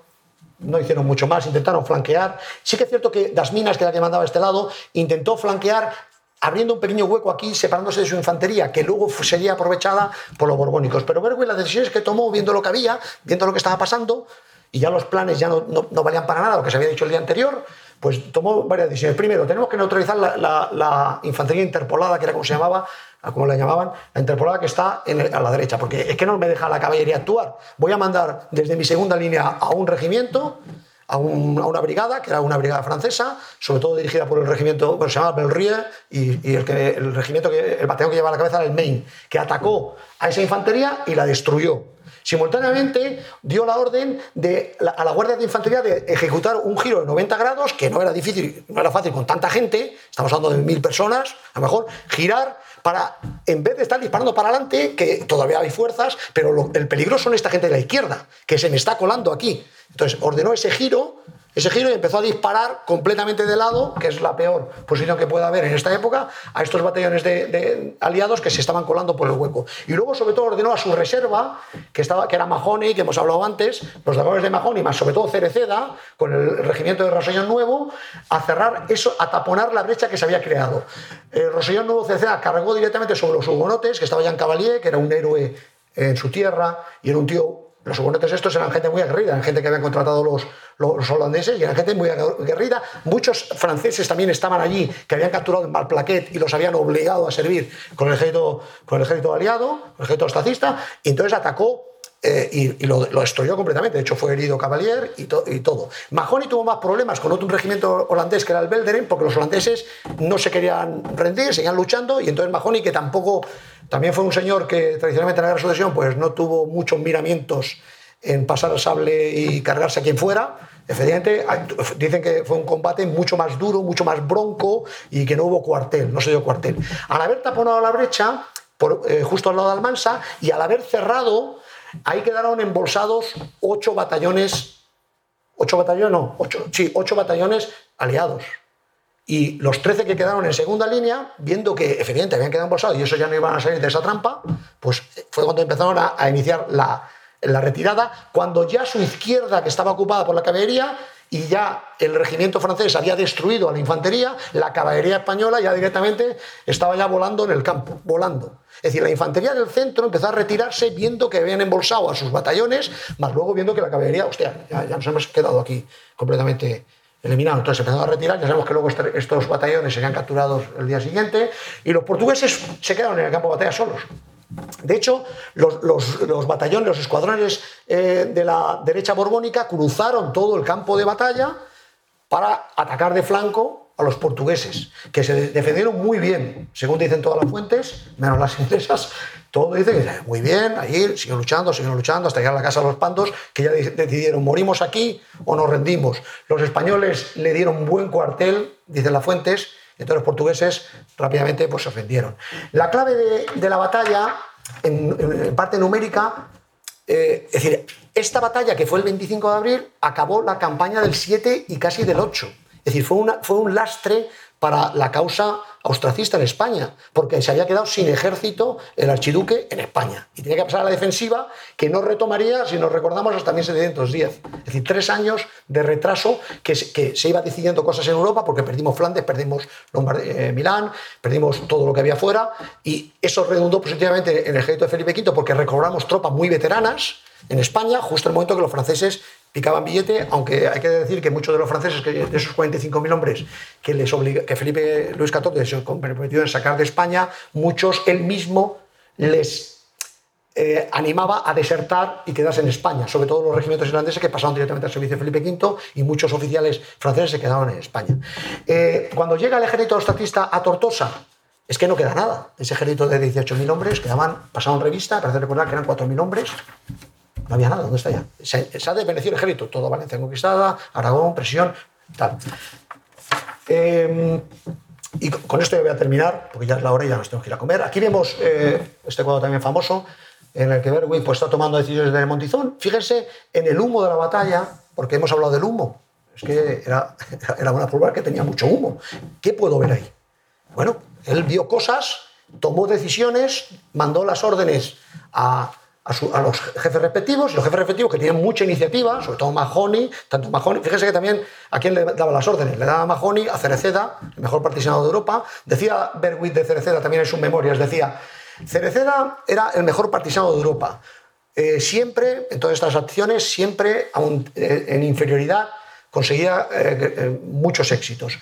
no hicieron mucho más, intentaron flanquear. Sí que es cierto que Das Minas, que era la que mandaba a este lado, intentó flanquear abriendo un pequeño hueco aquí, separándose de su infantería, que luego sería aprovechada por los borbónicos. Pero Berwick las decisiones que tomó, viendo lo que había, viendo lo que estaba pasando, y ya los planes ya no, no- no valían para nada, lo que se había dicho el día anterior, pues tomó varias decisiones. Primero, tenemos que neutralizar la infantería interpolada, que era como se llamaba, como la llamaban, la interpolada que está en el- a la derecha, porque es que no me deja la caballería actuar. Voy a mandar desde mi segunda línea a un regimiento, a, un- a una brigada, que era una brigada francesa, sobre todo dirigida por el regimiento, bueno, se llamaba Belrier, y, y el, que, el regimiento, que, el batallón que llevaba la cabeza era el Maine, que atacó a esa infantería y la destruyó. Simultáneamente dio la orden de, a la Guardia de Infantería de ejecutar un giro de 90 grados, que no era difícil, no era fácil con tanta gente, estamos hablando de mil personas, a lo mejor, girar para, en vez de estar disparando para adelante, que todavía hay fuerzas, pero el peligro son esta gente de la izquierda, que se me está colando aquí. Entonces ordenó ese giro, ese giro empezó a disparar completamente de lado, que es la peor posición que puede haber en esta época, a estos batallones de, aliados que se estaban colando por el hueco. Y luego, sobre todo, ordenó a su reserva, que, estaba, que era Mahoney, que hemos hablado antes, los dragones de Mahoney, más sobre todo Cereceda, con el regimiento de Rosellón Nuevo, a cerrar eso, a taponar la brecha que se había creado. Eh, Rosellón Nuevo Cereceda cargó directamente sobre los hugonotes, que estaba Jean Cavalier, que era un héroe en su tierra y era un tío los hugonotes estos eran gente muy aguerrida, eran gente que habían contratado los, los holandeses y eran gente muy aguerrida. Muchos franceses también estaban allí, que habían capturado en Malplaquet y los habían obligado a servir con el ejército, con el ejército aliado, el ejército ostacista, y entonces atacó eh, y, y lo, lo destruyó completamente. De hecho, fue herido Cavalier y, to- y todo. Mahoney tuvo más problemas con otro regimiento holandés que era el Belderen, porque los holandeses no se querían rendir, seguían luchando, y entonces Mahoney, que tampoco, también fue un señor que tradicionalmente en la guerra de sucesión, pues no tuvo muchos miramientos en pasar el sable y cargarse a quien fuera. Efectivamente, dicen que fue un combate mucho más duro, mucho más bronco y que no hubo cuartel, no se dio cuartel. Al haber taponado la brecha, por, eh, justo al lado de Almansa, y al haber cerrado, ahí quedaron embolsados ocho batallones, ocho batallones, no, ocho, sí, ocho batallones aliados. Y los 13 que quedaron en segunda línea, viendo que efectivamente habían quedado embolsados y eso ya no iban a salir de esa trampa, pues fue cuando empezaron a, a iniciar la, la retirada, cuando ya su izquierda, que estaba ocupada por la caballería, y ya el regimiento francés había destruido a la infantería, la caballería española ya directamente estaba ya volando en el campo, volando. Es decir, la infantería del centro empezó a retirarse viendo que habían embolsado a sus batallones, más luego viendo que la caballería, hostia, ya, ya nos hemos quedado aquí completamente eliminados. Entonces empezaron a retirar, ya sabemos que luego estos batallones serían capturados el día siguiente, y los portugueses se quedaron en el campo de batalla solos. De hecho, los, batallones, los escuadrones eh, de la derecha borbónica cruzaron todo el campo de batalla para atacar de flanco a los portugueses, que se de- defendieron muy bien, según dicen todas las fuentes, menos las <laughs> inglesas, todo dice que muy bien, ahí siguen luchando, siguen luchando hasta llegar a la casa de los pandos, que ya de- decidieron, morimos aquí o nos rendimos. Los españoles le dieron buen cuartel, dicen las fuentes, entonces los portugueses rápidamente pues, se ofendieron. La clave de, la batalla, en, en parte numérica, eh, es decir, esta batalla que fue el 25 de abril acabó la campaña del 7 y casi del 8. Es decir, fue, una, fue un lastre para la causa austracista en España, porque se había quedado sin ejército el archiduque en España. Y tenía que pasar a la defensiva, que no retomaría, si nos recordamos, hasta 1710. Es decir, tres años de retraso que, se- que iba decidiendo cosas en Europa, porque perdimos Flandes, perdimos Lombard- eh, Milán, perdimos todo lo que había fuera, y eso redundó positivamente en el ejército de Felipe V, porque recobramos tropas muy veteranas en España, justo en el momento que los franceses picaban billete, aunque hay que decir que muchos de los franceses, que de esos 45.000 hombres que, les obliga, que Felipe Luis XIV se comprometió en sacar de España, muchos él mismo les eh, animaba a desertar y quedarse en España, sobre todo los regimientos irlandeses que pasaron directamente al servicio de Felipe V y muchos oficiales franceses se quedaban en España. Eh, cuando llega el ejército estatista a Tortosa, es que no queda nada. Ese ejército de 18.000 hombres quedaban, pasaron revista, parece recordar que eran 4.000 hombres, no había nada, ¿dónde está ya? Se, se ha desvanecido el ejército, toda Valencia conquistada, Aragón, presión, tal. Eh, y con esto ya voy a terminar, porque ya es la hora y ya nos tenemos que ir a comer. Aquí vemos eh, este cuadro también famoso, en el que Berwick pues, está tomando decisiones de Montizón. Fíjense en el humo de la batalla, porque hemos hablado del humo. Es que era, <laughs> era una prueba que tenía mucho humo. ¿Qué puedo ver ahí? Bueno, él vio cosas, tomó decisiones, mandó las órdenes a, a, los jefes respectivos, y los jefes respectivos que tenían mucha iniciativa, sobre todo Mahoney, tanto Mahoney, fíjese que también a quién le daba las órdenes, le daba a Mahoney, a Cereceda, el mejor partisanado de Europa, decía Berwick de Cereceda también en sus memorias, decía, Cereceda era el mejor partisanado de Europa, eh, siempre, en todas estas acciones, siempre eh, en inferioridad, conseguía eh, muchos éxitos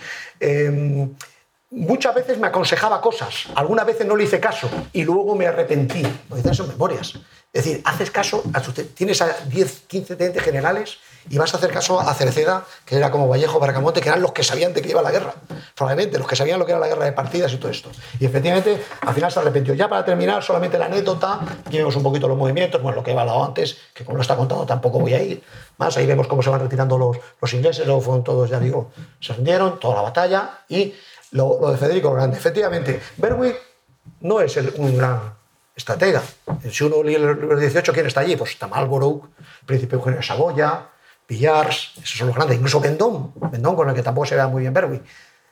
muchas veces me aconsejaba cosas, algunas veces no le hice caso y luego me arrepentí. Lo dicen son memorias. Es decir, haces caso, a tienes a 10, 15 tenientes generales y vas a hacer caso a Cerceda, que era como Vallejo, Baracamonte, que eran los que sabían de qué iba la guerra. Probablemente, los que sabían lo que era la guerra de partidas y todo esto. Y efectivamente, al final se arrepintió. Ya para terminar, solamente la anécdota, aquí vemos un poquito los movimientos, bueno, lo que he hablado antes, que como lo está contando tampoco voy a ir. Más, ahí vemos cómo se van retirando los, los ingleses, luego fueron todos, ya digo, se rindieron, toda la batalla y lo, de Federico Grande. Efectivamente, Berwick no es un gran estratega. Si uno lee el libro 18, ¿quién está allí? Pues está Marlborough, Príncipe Eugenio de Saboya, Villars, esos son los grandes. Incluso Vendón, Vendón con el que tampoco se vea muy bien Berwick.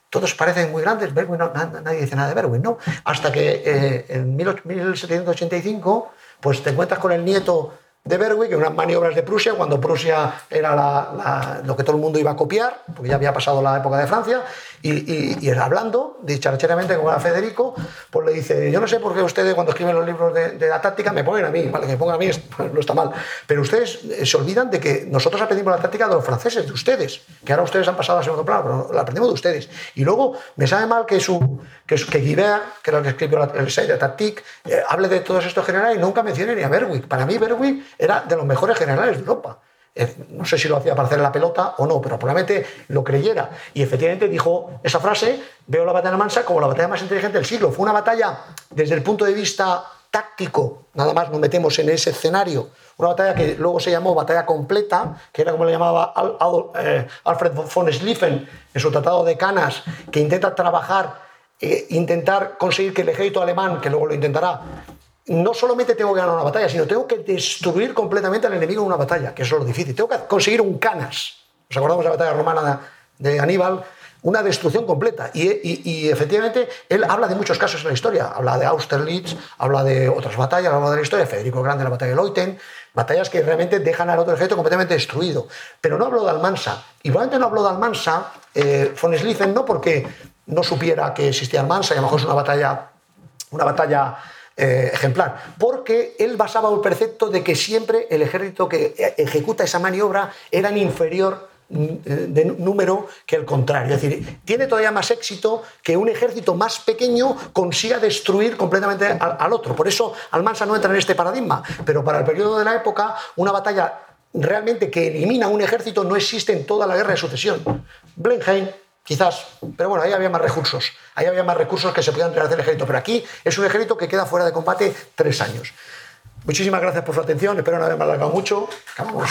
Todos parecen muy grandes, Berwick no, nadie dice nada de Berwick, ¿no? Hasta que eh, en 1785 pues te encuentras con el nieto de Berwick, en unas maniobras de Prusia, cuando Prusia era lo que todo el mundo iba a copiar, porque ya había pasado la época de Francia, y, y, y hablando, dicharachamente con Federico, pues le dice, yo no sé por qué ustedes cuando escriben los libros de, de la táctica me ponen a mí, vale, que me pongan a mí no está mal, pero ustedes eh, se olvidan de que nosotros aprendimos la táctica de los franceses, de ustedes, que ahora ustedes han pasado a segundo plano, pero la aprendimos de ustedes. Y luego me sabe mal que su que, que Guibert, que era el que escribió el Sey de Tactique, eh, hable de todos estos generales y nunca mencione ni a Berwick. Para mí Berwick era de los mejores generales de Europa. Eh, no sé si lo hacía para hacer la pelota o no, pero probablemente lo creyera. Y efectivamente dijo esa frase, veo la batalla Mansa como la batalla más inteligente del siglo. Fue una batalla desde el punto de vista táctico, nada más nos metemos en ese escenario, una batalla que luego se llamó batalla completa, que era como le llamaba eh, Alfred von Schlieffen en su tratado de Canas, que intenta trabajar, eh, intentar conseguir que el ejército alemán, que luego lo intentará, no solamente tengo que ganar una batalla, sino tengo que destruir completamente al enemigo en una batalla, que eso es lo difícil. Tengo que conseguir un canas. ¿Os acordamos de la batalla romana de, Aníbal? Una destrucción completa. Y, efectivamente, él habla de muchos casos en la historia. Habla de Austerlitz, habla de otras batallas, habla de la historia, Federico el Grande, la batalla de Leuten, batallas que realmente dejan al otro ejército completamente destruido. Pero no habló de Almansa. Y probablemente no habló de Almansa, eh, von Schlieffen, no porque no supiera que existía Almansa, y a lo mejor es una batalla, una batalla eh, ejemplar, porque él basaba el precepto de que siempre el ejército que ejecuta esa maniobra era inferior mm, de número que el contrario. Es decir, tiene todavía más éxito que un ejército más pequeño consiga destruir completamente al, al otro. Por eso Almansa no entra en este paradigma, pero para el periodo de la época, una batalla realmente que elimina un ejército no existe en toda la guerra de sucesión. Blenheim Quizás, pero bueno, ahí había más recursos. Ahí había más recursos que se podían realizar el ejército. Pero aquí es un ejército que queda fuera de combate tres años. Muchísimas gracias por su atención. Espero no haberme alargado mucho. Acabamos.